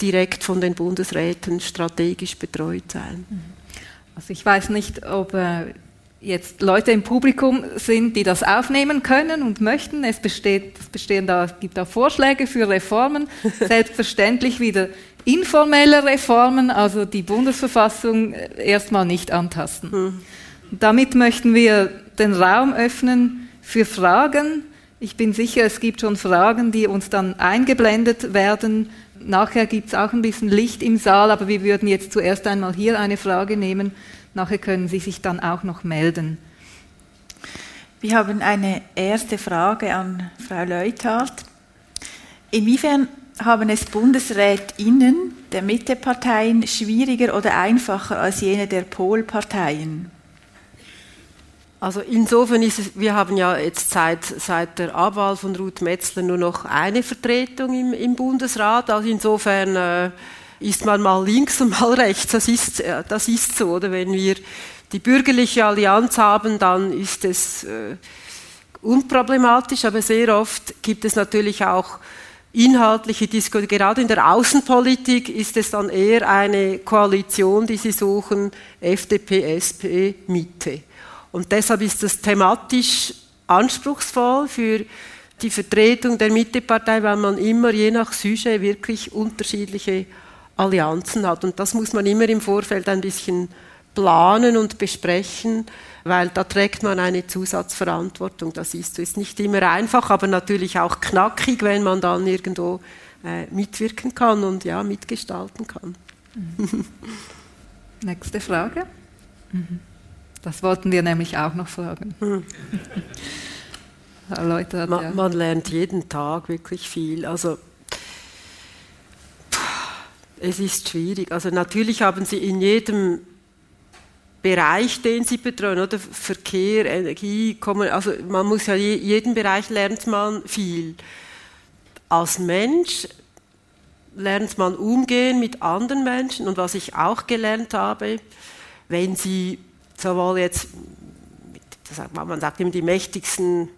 [SPEAKER 1] direkt von den Bundesräten strategisch betreut sein.
[SPEAKER 2] Also ich weiß nicht, ob äh, jetzt Leute im Publikum sind, die das aufnehmen können und möchten. Es, besteht, es bestehen da, gibt da Vorschläge für Reformen, selbstverständlich wieder informelle Reformen, also die Bundesverfassung äh, erstmal nicht antasten. Hm. Damit möchten wir den Raum öffnen für Fragen. Ich bin sicher, es gibt schon Fragen, die uns dann eingeblendet werden. Nachher gibt es auch ein bisschen Licht im Saal, aber wir würden jetzt zuerst einmal hier eine Frage nehmen Nachher können Sie sich dann auch noch melden.
[SPEAKER 3] Wir haben eine erste Frage an Frau Leuthardt. Inwiefern haben es BundesrätInnen der Mitteparteien schwieriger oder einfacher als jene der Polparteien?
[SPEAKER 1] Also insofern ist es, wir haben ja jetzt seit, seit der Abwahl von Ruth Metzler nur noch eine Vertretung im, im Bundesrat. Also insofern äh, ist man mal links und mal rechts. Das ist, äh, das ist so, oder? Wenn wir die bürgerliche Allianz haben, dann ist es äh, unproblematisch, aber sehr oft gibt es natürlich auch inhaltliche Diskussionen. Gerade in der Außenpolitik ist es dann eher eine Koalition, die sie suchen, FDP, SP, Mitte. Und deshalb ist das thematisch anspruchsvoll für die Vertretung der Mittepartei, weil man immer je nach Sujet wirklich unterschiedliche Allianzen hat. Und das muss man immer im Vorfeld ein bisschen planen und besprechen, weil da trägt man eine Zusatzverantwortung. Das ist, ist nicht immer einfach, aber natürlich auch knackig, wenn man dann irgendwo äh, mitwirken kann und ja, mitgestalten kann.
[SPEAKER 2] Mhm. Nächste Frage. Mhm. Das wollten wir nämlich auch noch fragen. Mhm.
[SPEAKER 1] Leute, man, ja. man lernt jeden Tag wirklich viel. Also es ist schwierig. Also natürlich haben Sie in jedem Bereich, den Sie betreuen, oder Verkehr, Energie, also man muss ja jeden Bereich lernt man viel. Als Mensch lernt man umgehen mit anderen Menschen und was ich auch gelernt habe, wenn Sie sowohl jetzt, man sagt immer die mächtigsten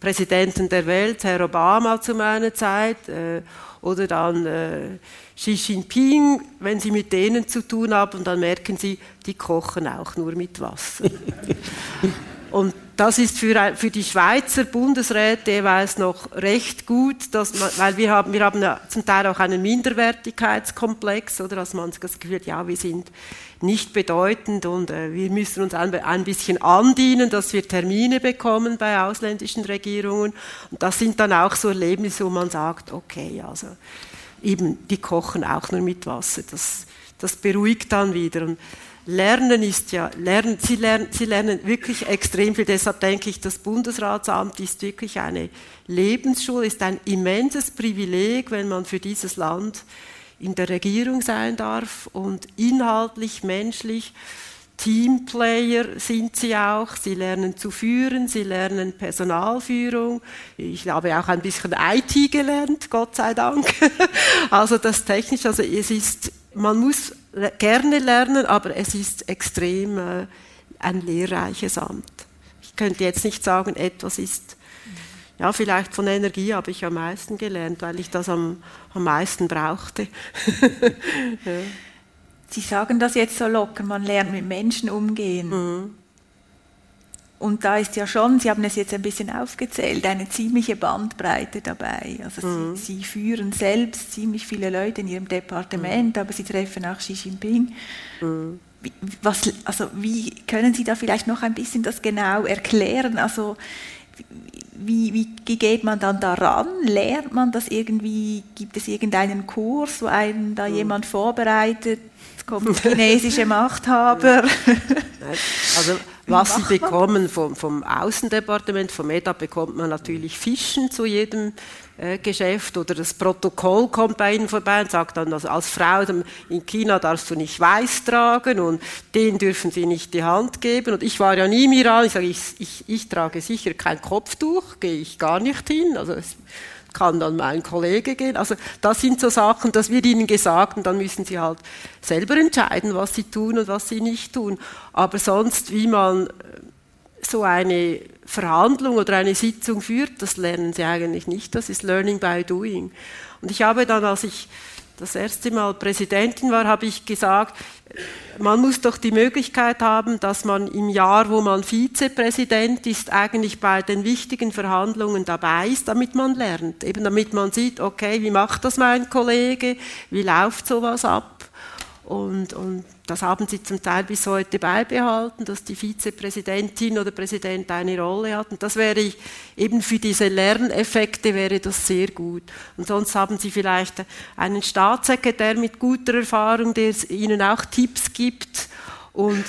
[SPEAKER 1] Präsidenten der Welt, Herr Obama zu meiner Zeit, äh, oder dann äh, Xi Jinping, wenn Sie mit denen zu tun haben, dann merken Sie, die kochen auch nur mit Wasser. Und das ist für, für die Schweizer Bundesräte jeweils noch recht gut, dass man, weil wir haben, wir haben ja zum Teil auch einen Minderwertigkeitskomplex, oder dass man das Gefühl hat, ja, wir sind nicht bedeutend und äh, wir müssen uns ein, ein bisschen andienen, dass wir Termine bekommen bei ausländischen Regierungen. Und das sind dann auch so Erlebnisse, wo man sagt, okay, also eben, die kochen auch nur mit Wasser. Das, das beruhigt dann wieder. Und Lernen ist ja, lernen, sie, lernen, sie lernen wirklich extrem viel. Deshalb denke ich, das Bundesratsamt ist wirklich eine Lebensschule, ist ein immenses Privileg, wenn man für dieses Land in der Regierung sein darf und inhaltlich, menschlich. Teamplayer sind sie auch, sie lernen zu führen, sie lernen Personalführung. Ich habe auch ein bisschen IT gelernt, Gott sei Dank. Also das technisch, also es ist, man muss gerne lernen, aber es ist extrem äh, ein lehrreiches Amt. Ich könnte jetzt nicht sagen, etwas ist, ja, vielleicht von Energie habe ich am meisten gelernt, weil ich das am, am meisten brauchte.
[SPEAKER 3] ja. Sie sagen das jetzt so locker, man lernt mit Menschen umgehen. Mhm. Und da ist ja schon, Sie haben es jetzt ein bisschen aufgezählt, eine ziemliche Bandbreite dabei. Also mhm. Sie, Sie, führen selbst ziemlich viele Leute in Ihrem Departement, mhm. aber Sie treffen auch Xi Jinping. Mhm. Wie, was, also wie können Sie da vielleicht noch ein bisschen das genau erklären? Also wie, wie geht man dann daran? Lernt man das irgendwie? Gibt es irgendeinen Kurs, wo einen da mhm. jemand vorbereitet? kommt chinesische Machthaber.
[SPEAKER 1] also was sie bekommen vom, vom Außendepartement, vom EDA, bekommt man natürlich Fischen zu jedem äh, Geschäft oder das Protokoll kommt bei ihnen vorbei und sagt dann, also als Frau in China darfst du nicht weiß tragen und den dürfen sie nicht die Hand geben. Und ich war ja nie im Iran, ich sage, ich, ich, ich trage sicher kein Kopftuch, gehe ich gar nicht hin. Also es, kann dann mein Kollege gehen. Also das sind so Sachen, das wird ihnen gesagt und dann müssen sie halt selber entscheiden, was sie tun und was sie nicht tun. Aber sonst, wie man äh, so eine Verhandlung oder eine Sitzung führt, das lernen sie eigentlich nicht. Das ist Learning by Doing. Und ich habe dann, als ich das erste Mal Präsidentin war, habe ich gesagt, man muss doch die Möglichkeit haben, dass man im Jahr, wo man Vizepräsident ist, eigentlich bei den wichtigen Verhandlungen dabei ist, damit man lernt. Eben damit man sieht, okay, wie macht das mein Kollege, wie läuft sowas ab. Und, und das haben sie zum Teil bis heute beibehalten, dass die Vizepräsidentin oder Präsident eine Rolle hat. Und das wäre ich, eben für diese Lerneffekte wäre das sehr gut. Und sonst haben sie vielleicht einen Staatssekretär mit guter Erfahrung, der ihnen auch Tipps gibt. Und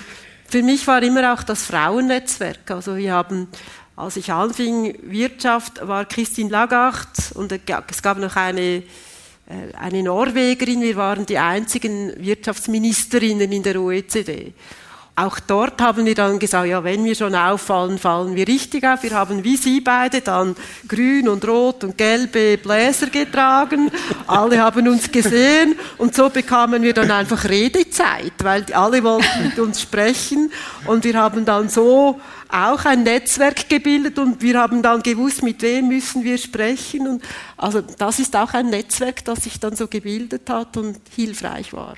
[SPEAKER 1] für mich war immer auch das Frauennetzwerk. Also wir haben als ich anfing Wirtschaft, war Christine Lagarde und es gab noch eine eine Norwegerin, wir waren die einzigen Wirtschaftsministerinnen in der OECD. Auch dort haben wir dann gesagt, ja, wenn wir schon auffallen, fallen wir richtig auf. Wir haben wie Sie beide dann grün und rot und gelbe Bläser getragen. Alle haben uns gesehen und so bekamen wir dann einfach Redezeit, weil alle wollten mit uns sprechen und wir haben dann so auch ein Netzwerk gebildet und wir haben dann gewusst, mit wem müssen wir sprechen. Und also das ist auch ein Netzwerk, das sich dann so gebildet hat und hilfreich war.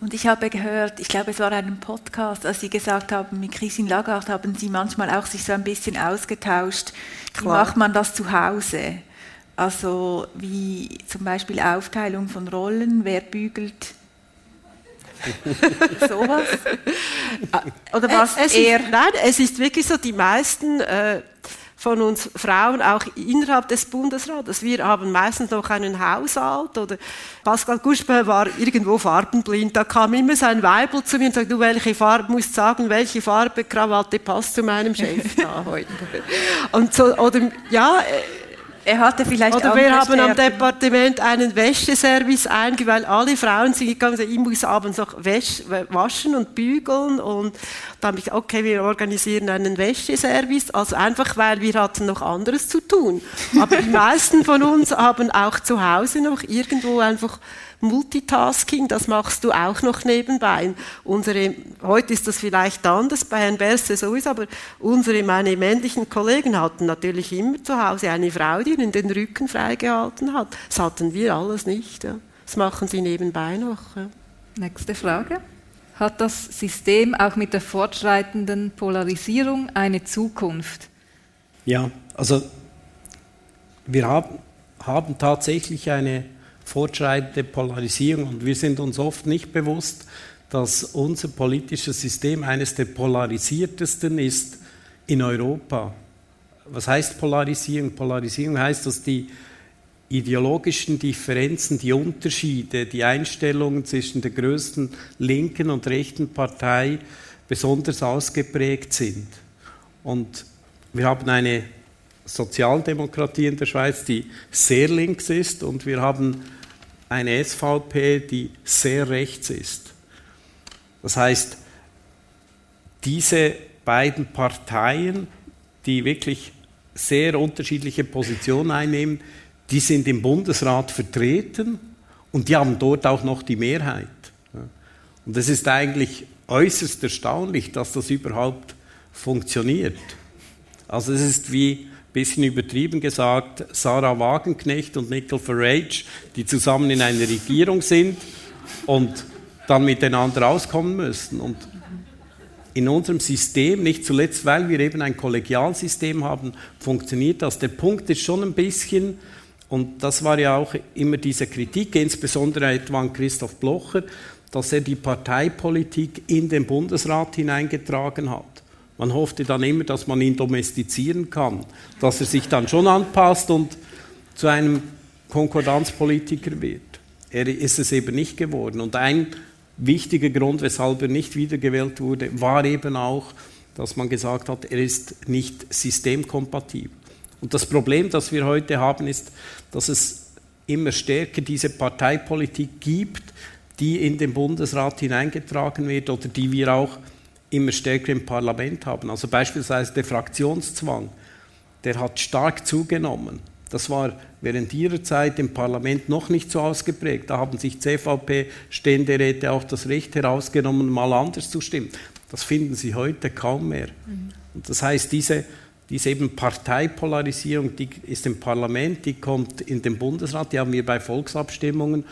[SPEAKER 3] Und ich habe gehört, ich glaube, es war ein Podcast, als Sie gesagt haben, mit Christine Lagarde haben Sie manchmal auch sich so ein bisschen ausgetauscht. Klar. Wie macht man das zu Hause? Also wie zum Beispiel Aufteilung von Rollen, wer bügelt Sowas?
[SPEAKER 1] Oder was es eher? Ist, nein, es ist wirklich so, die meisten äh, von uns Frauen, auch innerhalb des Bundesrates, wir haben meistens noch einen Haushalt oder Pascal Guschbe war irgendwo farbenblind, da kam immer sein Weibel zu mir und sagte, du, welche Farbe, musst sagen, welche Farbe Krawatte passt zu meinem Chef da heute. Und so, oder, ja, äh,
[SPEAKER 3] er hatte vielleicht
[SPEAKER 1] Oder wir haben Stärken. am Departement einen Wäscheservice eingeführt, weil alle Frauen sind gegangen, und ich muss abends noch waschen und bügeln und dann habe ich gesagt, okay, wir organisieren einen Wäscheservice, also einfach, weil wir hatten noch anderes zu tun. Aber die meisten von uns haben auch zu Hause noch irgendwo einfach Multitasking, das machst du auch noch nebenbei. Unsere, heute ist das vielleicht anders, bei Herrn Berse sowieso, aber unsere, meine männlichen Kollegen hatten natürlich immer zu Hause eine Frau, die ihnen den Rücken freigehalten hat. Das hatten wir alles nicht. Ja. Das machen sie nebenbei noch. Ja.
[SPEAKER 2] Nächste Frage. Hat das System auch mit der fortschreitenden Polarisierung eine Zukunft?
[SPEAKER 4] Ja, also wir haben, haben tatsächlich eine fortschreitende Polarisierung und wir sind uns oft nicht bewusst, dass unser politisches System eines der polarisiertesten ist in Europa. Was heißt Polarisierung? Polarisierung heißt, dass die ideologischen Differenzen, die Unterschiede, die Einstellungen zwischen der größten linken und rechten Partei besonders ausgeprägt sind. Und wir haben eine Sozialdemokratie in der Schweiz, die sehr links ist, und wir haben eine SVP, die sehr rechts ist. Das heißt, diese beiden Parteien, die wirklich sehr unterschiedliche Positionen einnehmen, die sind im Bundesrat vertreten und die haben dort auch noch die Mehrheit. Und es ist eigentlich äußerst erstaunlich, dass das überhaupt funktioniert. Also es ist wie ein bisschen übertrieben gesagt, Sarah Wagenknecht und Nicole Farage, die zusammen in einer Regierung sind und dann miteinander auskommen müssen. Und in unserem System, nicht zuletzt, weil wir eben ein Kollegialsystem haben, funktioniert das. Der Punkt ist schon ein bisschen, und das war ja auch immer diese Kritik, insbesondere etwa an Christoph Blocher, dass er die Parteipolitik in den Bundesrat hineingetragen hat. Man hoffte dann immer, dass man ihn domestizieren kann, dass er sich dann schon anpasst und zu einem Konkordanzpolitiker wird. Er ist es eben nicht geworden. Und ein wichtiger Grund, weshalb er nicht wiedergewählt wurde, war eben auch, dass man gesagt hat, er ist nicht systemkompatibel. Und das Problem, das wir heute haben, ist, dass es immer stärker diese Parteipolitik gibt, die in den Bundesrat hineingetragen wird oder die wir auch immer stärker im Parlament haben. Also beispielsweise der Fraktionszwang, der hat stark zugenommen. Das war während ihrer Zeit im Parlament noch nicht so ausgeprägt. Da haben sich CVP-Ständeräte auch das Recht herausgenommen, mal anders zu stimmen. Das finden sie heute kaum mehr. Mhm. Und das heißt, diese, diese eben Parteipolarisierung, die ist im Parlament, die kommt in den Bundesrat, die haben wir bei Volksabstimmungen.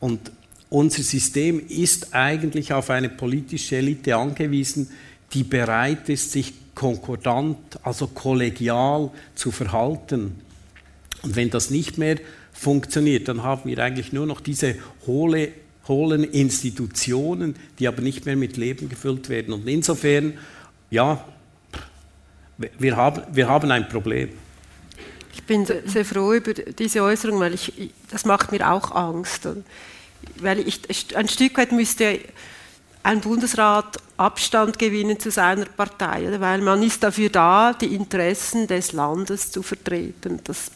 [SPEAKER 4] Und unser System ist eigentlich auf eine politische Elite angewiesen, die bereit ist, sich konkordant, also kollegial zu verhalten. Und wenn das nicht mehr funktioniert, dann haben wir eigentlich nur noch diese hohle, hohlen Institutionen, die aber nicht mehr mit Leben gefüllt werden. Und insofern, ja, wir haben, wir haben ein Problem.
[SPEAKER 1] Ich bin sehr froh über diese Äußerung, weil ich, das macht mir auch Angst. Weil ich, ein Stück weit müsste ein Bundesrat Abstand gewinnen zu seiner Partei, weil man ist dafür da, die Interessen des Landes zu vertreten, das,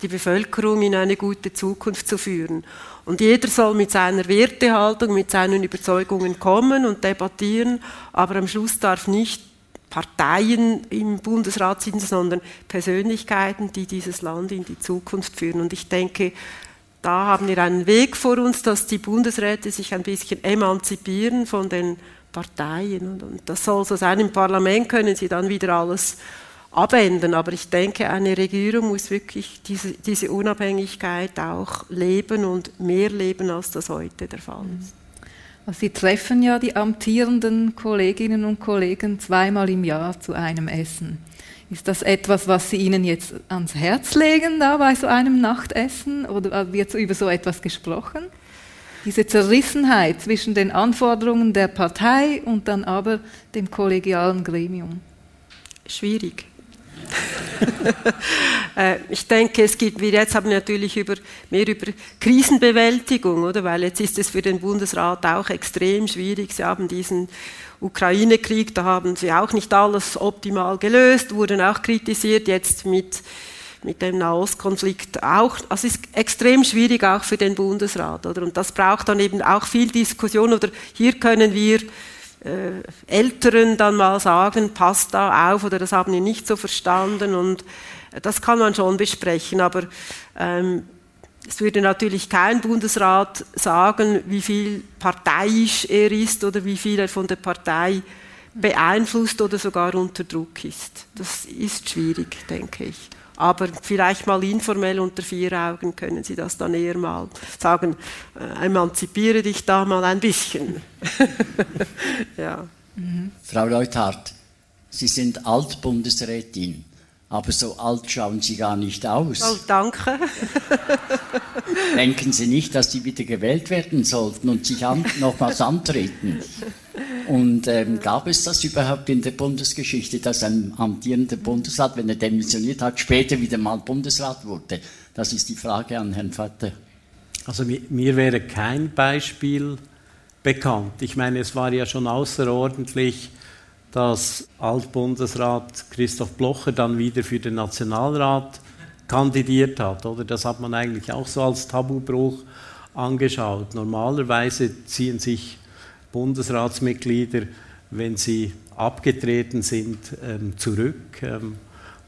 [SPEAKER 1] die Bevölkerung in eine gute Zukunft zu führen. Und jeder soll mit seiner Wertehaltung, mit seinen Überzeugungen kommen und debattieren, aber am Schluss darf nicht Parteien im Bundesrat sind, sondern Persönlichkeiten, die dieses Land in die Zukunft führen. Und ich denke, da haben wir einen Weg vor uns, dass die Bundesräte sich ein bisschen emanzipieren von den Parteien. Und, das soll so sein. Im Parlament können sie dann wieder alles abändern. Aber ich denke, eine Regierung muss wirklich diese, diese Unabhängigkeit auch leben und mehr leben, als das heute der Fall ist.
[SPEAKER 2] Sie treffen ja die amtierenden Kolleginnen und Kollegen zweimal im Jahr zu einem Essen. Ist das etwas, was Sie Ihnen jetzt ans Herz legen, da bei so einem Nachtessen? Oder wird über so etwas gesprochen? Diese Zerrissenheit zwischen den Anforderungen der Partei und dann aber dem kollegialen Gremium.
[SPEAKER 1] Schwierig. Äh, ich denke, es gibt, wir jetzt haben natürlich über, mehr über Krisenbewältigung, oder? Weil jetzt ist es für den Bundesrat auch extrem schwierig. Sie haben diesen Ukraine-Krieg, da haben sie auch nicht alles optimal gelöst, wurden auch kritisiert, jetzt mit, mit dem Nahostkonflikt auch. Also es ist extrem schwierig auch für den Bundesrat, oder? Und das braucht dann eben auch viel Diskussion, oder hier können wir Älteren dann mal sagen, passt da auf, oder das haben wir nicht so verstanden, und das kann man schon besprechen, aber ähm, es würde natürlich kein Bundesrat sagen, wie viel parteiisch er ist oder wie viel er von der Partei beeinflusst oder sogar unter Druck ist. Das ist schwierig, denke ich. Aber vielleicht mal informell unter vier Augen können Sie das dann eher mal sagen, äh, emanzipiere dich da mal ein bisschen.
[SPEAKER 6] ja. Mhm. Frau Leuthardt, Sie sind Altbundesrätin. Aber so alt schauen Sie gar nicht aus.
[SPEAKER 1] Oh, danke.
[SPEAKER 6] Denken Sie nicht, dass Sie wieder gewählt werden sollten und sich an, nochmals antreten? Und ähm, gab es das überhaupt in der Bundesgeschichte, dass ein amtierender Bundesrat, wenn er demissioniert hat, später wieder mal Bundesrat wurde? Das ist die Frage an Herrn Vater.
[SPEAKER 4] Also mir, mir wäre kein Beispiel bekannt. Ich meine, es war ja schon außerordentlich dass Altbundesrat Christoph Blocher dann wieder für den Nationalrat kandidiert hat. Oder das hat man eigentlich auch so als Tabubruch angeschaut. Normalerweise ziehen sich Bundesratsmitglieder, wenn sie abgetreten sind, ähm, zurück, ähm,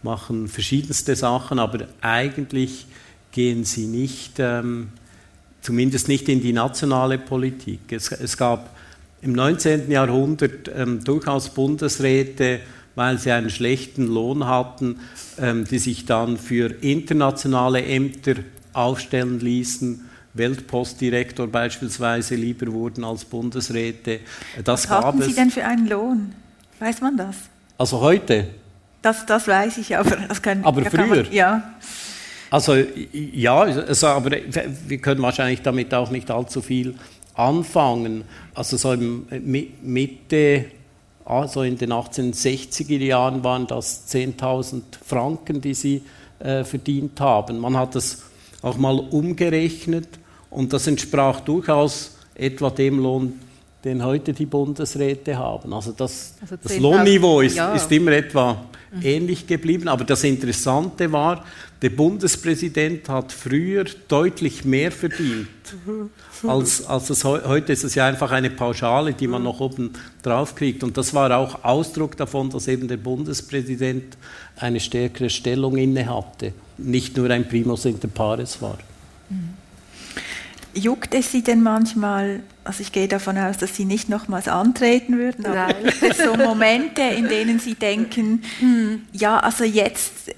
[SPEAKER 4] machen verschiedenste Sachen, aber eigentlich gehen sie nicht, ähm, zumindest nicht in die nationale Politik. Es, es gab im 19. Jahrhundert ähm, durchaus Bundesräte, weil sie einen schlechten Lohn hatten, ähm, die sich dann für internationale Ämter aufstellen ließen. Weltpostdirektor beispielsweise lieber wurden als Bundesräte.
[SPEAKER 3] Das Was hatten Sie denn für einen Lohn? Weiß man das?
[SPEAKER 4] Also heute?
[SPEAKER 3] Das, das weiß ich, aber das kann,
[SPEAKER 4] Aber früher?
[SPEAKER 3] Man, ja.
[SPEAKER 4] Also ja, also, aber wir können wahrscheinlich damit auch nicht allzu viel anfangen. Also so im Mitte, also in den 1860er Jahren waren das 10.000 Franken, die sie äh, verdient haben. Man hat das auch mal umgerechnet und das entsprach durchaus etwa dem Lohn, den heute die Bundesräte haben. Also das, also das Lohnniveau ist, ja. ist immer etwa. Ähnlich geblieben. Aber das Interessante war, der Bundespräsident hat früher deutlich mehr verdient. Als, als es, heute ist es ja einfach eine Pauschale, die man noch oben drauf kriegt. Und das war auch Ausdruck davon, dass eben der Bundespräsident eine stärkere Stellung inne hatte, nicht nur ein Primus inter pares war.
[SPEAKER 3] Juckt es Sie denn manchmal, also ich gehe davon aus, dass Sie nicht nochmals antreten würden, aber Nein. es so Momente, in denen Sie denken, hm, ja, also jetzt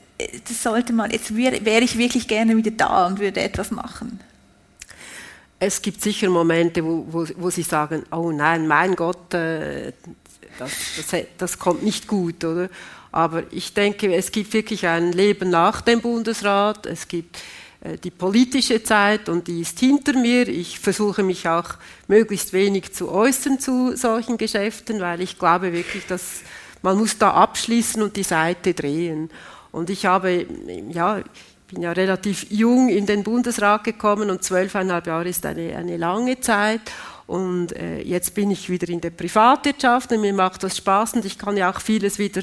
[SPEAKER 3] das sollte man, jetzt wäre wär ich wirklich gerne wieder da und würde etwas machen.
[SPEAKER 1] Es gibt sicher Momente, wo, wo, wo Sie sagen, oh nein, mein Gott, äh, das, das, das kommt nicht gut, oder? Aber ich denke, es gibt wirklich ein Leben nach dem Bundesrat, es gibt äh, die politische Zeit und die ist hinter mir. Ich versuche mich auch möglichst wenig zu äußern zu solchen Geschäften, weil ich glaube wirklich, dass man muss da abschließen und die Seite drehen. Und ich habe, ja, bin ja relativ jung in den Bundesrat gekommen und zwölfeinhalb Jahre ist eine, eine lange Zeit. Und äh, jetzt bin ich wieder in der Privatwirtschaft und mir macht das Spaß und ich kann ja auch vieles wieder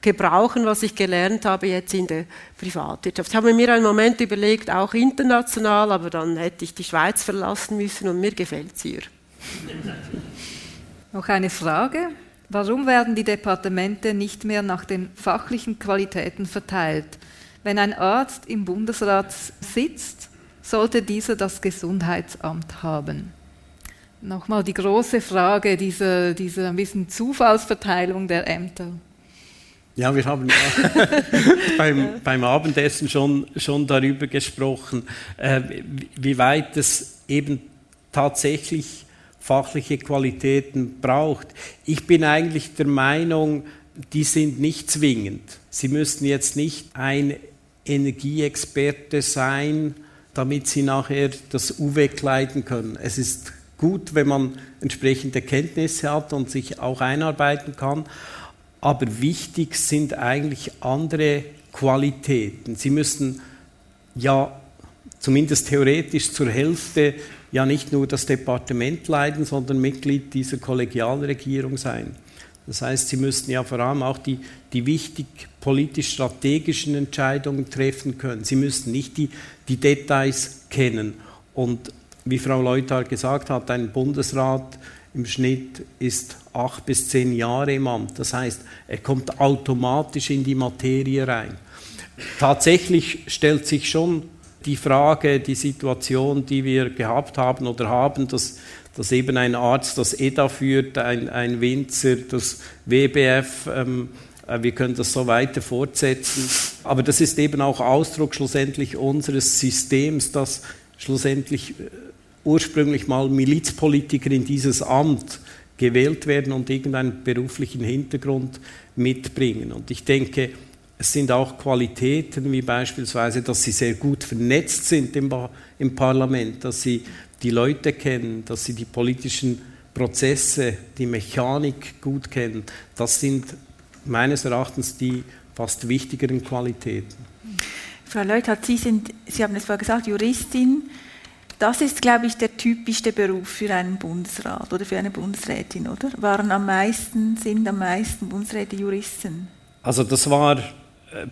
[SPEAKER 1] gebrauchen, was ich gelernt habe jetzt in der Privatwirtschaft. Ich habe mir einen Moment überlegt, auch international, aber dann hätte ich die Schweiz verlassen müssen und mir gefällt es hier.
[SPEAKER 2] Noch eine Frage. Warum werden die Departemente nicht mehr nach den fachlichen Qualitäten verteilt? Wenn ein Arzt im Bundesrat sitzt, sollte dieser das Gesundheitsamt haben. Nochmal die große Frage dieser, dieser ein bisschen Zufallsverteilung der Ämter.
[SPEAKER 4] Ja, wir haben beim, beim, Abendessen schon, schon darüber gesprochen, äh, wie weit es eben tatsächlich fachliche Qualitäten braucht. Ich bin eigentlich der Meinung, die sind nicht zwingend. Sie müssten jetzt nicht ein Energieexperte sein, damit sie nachher das UWEC leiten können. Es ist gut, wenn man entsprechende Kenntnisse hat und sich auch einarbeiten kann, aber wichtig sind eigentlich andere Qualitäten. Sie müssen ja zumindest theoretisch zur Hälfte ja nicht nur das Departement leiten, sondern Mitglied dieser Kollegialregierung sein. Das heißt, sie müssten ja vor allem auch die, die wichtig politisch-strategischen Entscheidungen treffen können. Sie müssten nicht die, die Details kennen. Und wie Frau Leuthard gesagt hat, ein Bundesrat im Schnitt ist acht bis zehn Jahre im Amt. Das heißt, er kommt automatisch in die Materie rein. Tatsächlich stellt sich schon die Frage, die Situation, die wir gehabt haben oder haben, dass, dass eben ein Arzt das EDA führt, ein, ein Winzer, das WBF, ähm, äh, wir können das so weiter fortsetzen. Aber das ist eben auch Ausdruck schlussendlich unseres Systems, das schlussendlich äh, ursprünglich mal Milizpolitiker in dieses Amt gewählt werden und irgendeinen beruflichen Hintergrund mitbringen. Und ich denke, es sind auch Qualitäten wie beispielsweise, dass sie sehr gut vernetzt sind im, im Parlament, dass sie die Leute kennen, dass sie die politischen Prozesse, die Mechanik gut kennen. Das sind meines Erachtens die fast wichtigeren Qualitäten.
[SPEAKER 3] Frau Leuthardt, Sie, sind, Sie haben es vorher gesagt, Juristin. Das ist, glaube ich, der typischste Beruf für einen Bundesrat oder für eine Bundesrätin, oder? Waren am meisten, sind am meisten Bundesräte Juristen?
[SPEAKER 4] Also das war äh,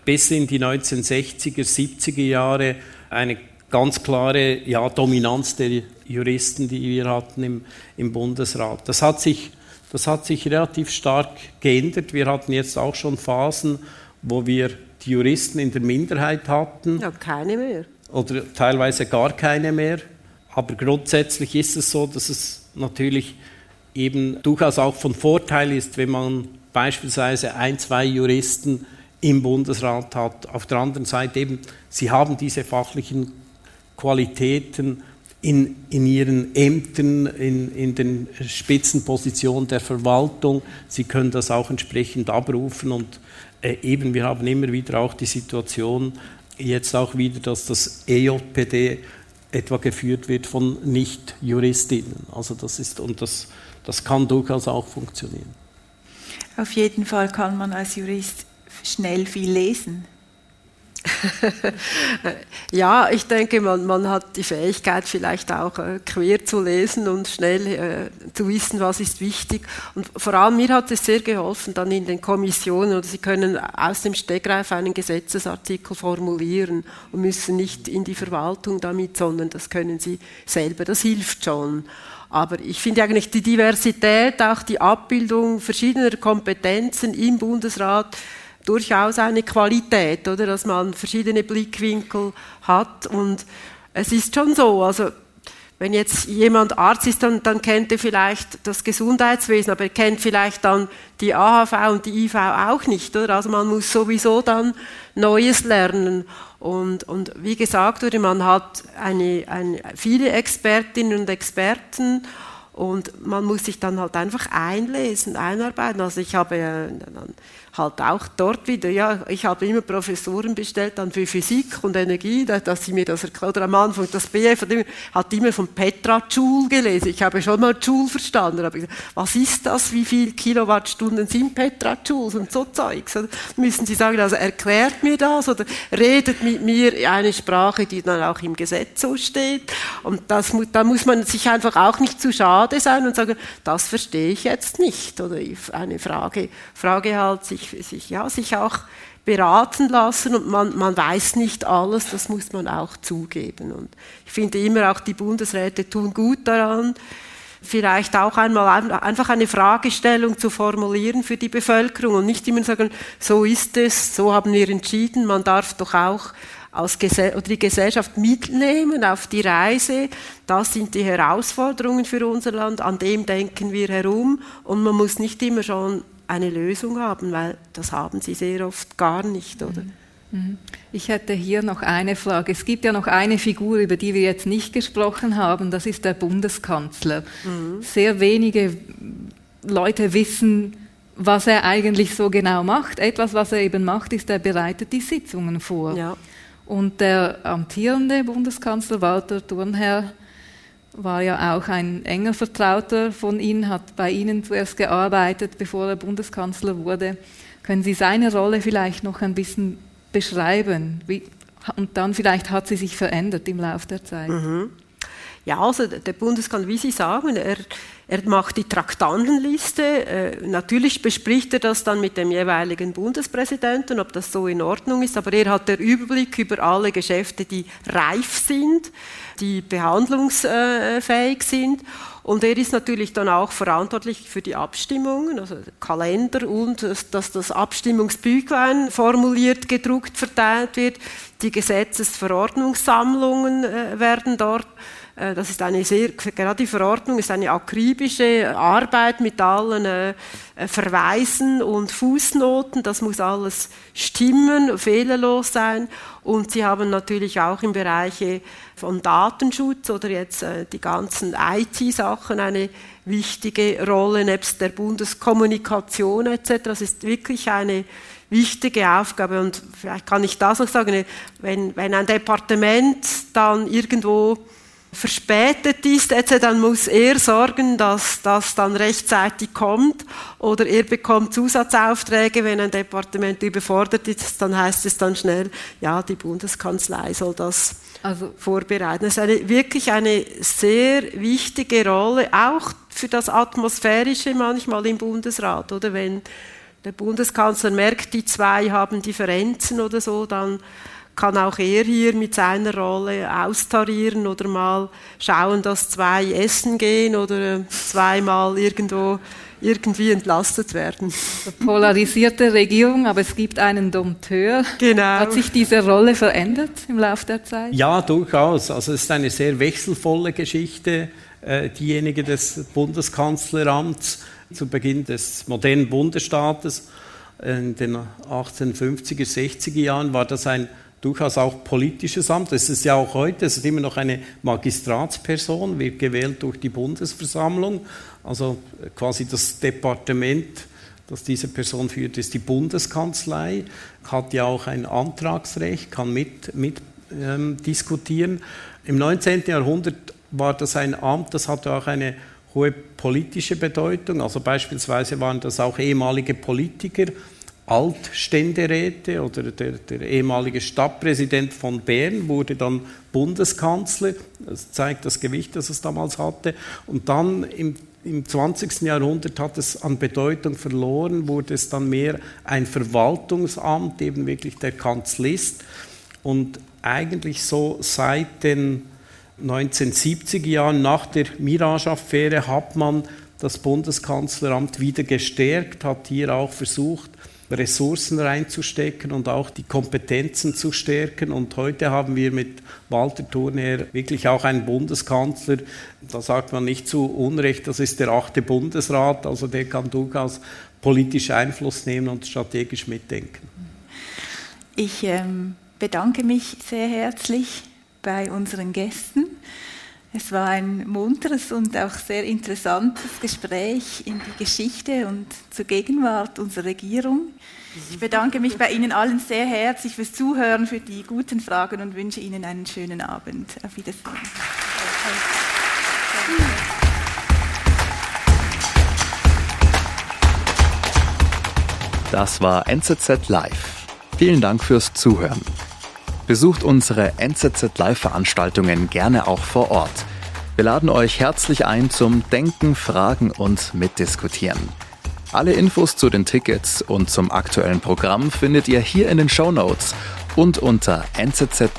[SPEAKER 4] bis in die 1960er, 70er Jahre eine ganz klare ja, Dominanz der Juristen, die wir hatten im, im Bundesrat. Das hat, sich, das hat sich relativ stark geändert. Wir hatten jetzt auch schon Phasen, wo wir die Juristen in der Minderheit hatten.
[SPEAKER 1] Ja, keine mehr.
[SPEAKER 4] Oder teilweise gar keine mehr. Aber grundsätzlich ist es so, dass es natürlich eben durchaus auch von Vorteil ist, wenn man beispielsweise ein, zwei Juristen im Bundesrat hat. Auf der anderen Seite eben, sie haben diese fachlichen Qualitäten in, in ihren Ämtern, in, in den Spitzenpositionen der Verwaltung. Sie können das auch entsprechend abrufen und äh, eben, wir haben immer wieder auch die Situation, jetzt auch wieder, dass das EJPD etwa geführt wird von Nicht-Juristinnen. Also das ist, und das, das kann durchaus auch funktionieren.
[SPEAKER 3] Auf jeden Fall kann man als Jurist schnell viel lesen.
[SPEAKER 1] ja, ich denke, man, man hat die Fähigkeit vielleicht auch äh, quer zu lesen und schnell äh, zu wissen, was ist wichtig. Und vor allem mir hat es sehr geholfen, dann in den Kommissionen, oder Sie können aus dem Stegreif einen Gesetzesartikel formulieren und müssen nicht in die Verwaltung damit, sondern das können Sie selber. Das hilft schon. Aber ich finde eigentlich die Diversität, auch die Abbildung verschiedener Kompetenzen im Bundesrat, durchaus eine Qualität, oder, dass man verschiedene Blickwinkel hat und es ist schon so, also wenn jetzt jemand Arzt ist, dann, dann kennt er vielleicht das Gesundheitswesen, aber er kennt vielleicht dann die AHV und die IV auch nicht, oder? Also man muss sowieso dann Neues lernen. Und, und wie gesagt wurde, man hat eine, eine, viele Expertinnen und Experten und man muss sich dann halt einfach einlesen, einarbeiten. Also ich habe äh, halt auch dort wieder, ja, ich habe immer Professoren bestellt dann für Physik und Energie, dass sie mir das erklären. Oder am Anfang das BF hat immer von Petra Joule gelesen. Ich habe schon mal Joule verstanden. Aber was ist das? Wie viel Kilowattstunden sind Petra Joules und so Zeugs? Oder müssen Sie sagen, also erklärt mir das oder redet mit mir eine Sprache, die dann auch im Gesetz so steht. Und das, da muss man sich einfach auch nicht zu schade sein und sagen, das verstehe ich jetzt nicht. Oder eine Frage, Frage halt sich sich, ja, sich auch beraten lassen und man, man weiß nicht alles, das muss man auch zugeben. Und ich finde immer auch die Bundesräte tun gut daran, vielleicht auch einmal einfach eine Fragestellung zu formulieren für die Bevölkerung und nicht immer sagen, so ist es, so haben wir entschieden, man darf doch auch als Gese oder die Gesellschaft mitnehmen auf die Reise. Das sind die Herausforderungen für unser Land, an dem denken wir herum und man muss nicht immer schon eine Lösung haben, weil das haben sie sehr oft gar nicht, oder?
[SPEAKER 2] Mhm. Mhm. Ich hätte hier noch eine Frage. Es gibt ja noch eine Figur, über die wir jetzt nicht gesprochen haben, das ist der Bundeskanzler. Mhm. Sehr wenige Leute wissen, was er eigentlich so genau macht. Etwas, was er eben macht, ist, er bereitet die Sitzungen vor. Ja. Und der amtierende Bundeskanzler Walter Thurnherr war ja auch ein enger Vertrauter von Ihnen, hat bei Ihnen zuerst gearbeitet, bevor er Bundeskanzler wurde. Können Sie seine Rolle vielleicht noch ein bisschen beschreiben? Wie, und dann vielleicht hat sie sich verändert im Laufe der Zeit. Mhm.
[SPEAKER 1] Ja, also der Bundeskanzler, wie Sie sagen, er, er macht die Traktandenliste. Äh, natürlich bespricht er das dann mit dem jeweiligen Bundespräsidenten, ob das so in Ordnung ist, aber er hat den Überblick über alle Geschäfte, die reif sind, die behandlungsfähig sind. Und er ist natürlich dann auch verantwortlich für die Abstimmungen, also Kalender und dass das Abstimmungsbüchlein formuliert, gedruckt, verteilt wird. Die Gesetzesverordnungssammlungen äh, werden dort Äh, das ist eine sehr, gerade die Verordnung ist eine akribische Arbeit mit allen äh, Verweisen und Fußnoten. Das muss alles stimmen, fehlerlos sein. Und sie haben natürlich auch im Bereich von Datenschutz oder jetzt äh, die ganzen IT-Sachen eine wichtige Rolle nebst der Bundeskommunikation etc. Das ist wirklich eine wichtige Aufgabe und vielleicht kann ich das noch sagen, wenn, wenn ein Departement dann irgendwo verspätet ist, dann muss er sorgen, dass das dann rechtzeitig kommt oder er bekommt Zusatzaufträge, wenn ein Departement überfordert ist, dann heißt es dann schnell, ja, die Bundeskanzlei soll das also, vorbereiten. Das ist eine, wirklich eine sehr wichtige Rolle, auch für das Atmosphärische manchmal im Bundesrat, oder wenn der Bundeskanzler merkt, die zwei haben Differenzen oder so, dann kann auch er hier mit seiner Rolle austarieren oder mal schauen, dass zwei essen gehen oder zweimal irgendwo irgendwie entlastet werden.
[SPEAKER 2] Polarisierte Regierung, aber es gibt einen Dompteur. Genau. Hat sich diese Rolle verändert im Laufe der Zeit?
[SPEAKER 4] Ja, durchaus. Also es ist eine sehr wechselvolle Geschichte, äh, diejenige des Bundeskanzleramts zu Beginn des modernen Bundesstaates. In den 1850er, 60er Jahren war das ein durchaus auch politisches Amt. Das ist ja auch heute, es ist immer noch eine Magistratsperson, wird gewählt durch die Bundesversammlung. Also quasi das Departement, das diese Person führt, ist die Bundeskanzlei, hat ja auch ein Antragsrecht, kann mit, mit ähm, diskutieren. Im 19. Jahrhundert war das ein Amt, das hatte auch eine hohe politische Bedeutung. Also beispielsweise waren das auch ehemalige Politiker, Altständeräte oder der, der, ehemalige Stadtpräsident von Bern wurde dann Bundeskanzler. Das zeigt das Gewicht, das es damals hatte. Und dann im, im 20. Jahrhundert hat es an Bedeutung verloren, wurde es dann mehr ein Verwaltungsamt, eben wirklich der Kanzlist. Und eigentlich so seit den 1970er Jahren nach der Mirage-Affäre hat man das Bundeskanzleramt wieder gestärkt, hat hier auch versucht, Ressourcen reinzustecken und auch die Kompetenzen zu stärken. Und heute haben wir mit Walter Thurner wirklich auch einen Bundeskanzler, da sagt man nicht zu Unrecht, das ist der achte Bundesrat, also der kann durchaus politisch Einfluss nehmen und strategisch mitdenken.
[SPEAKER 3] Ich ähm, bedanke mich sehr herzlich bei unseren Gästen. Es war ein munteres und auch sehr interessantes Gespräch in die Geschichte und zur Gegenwart unserer Regierung. Ich bedanke mich bei Ihnen allen sehr herzlich fürs Zuhören, für die guten Fragen und wünsche Ihnen einen schönen Abend. Auf Wiedersehen.
[SPEAKER 5] Das war NZZ Live. Vielen Dank fürs Zuhören. Besucht unsere NZZ Live-Veranstaltungen gerne auch vor Ort. Wir laden euch herzlich ein zum Denken, Fragen und Mitdiskutieren. Alle Infos zu den Tickets und zum aktuellen Programm findet ihr hier in den Show Notes und unter nzz.ch/live.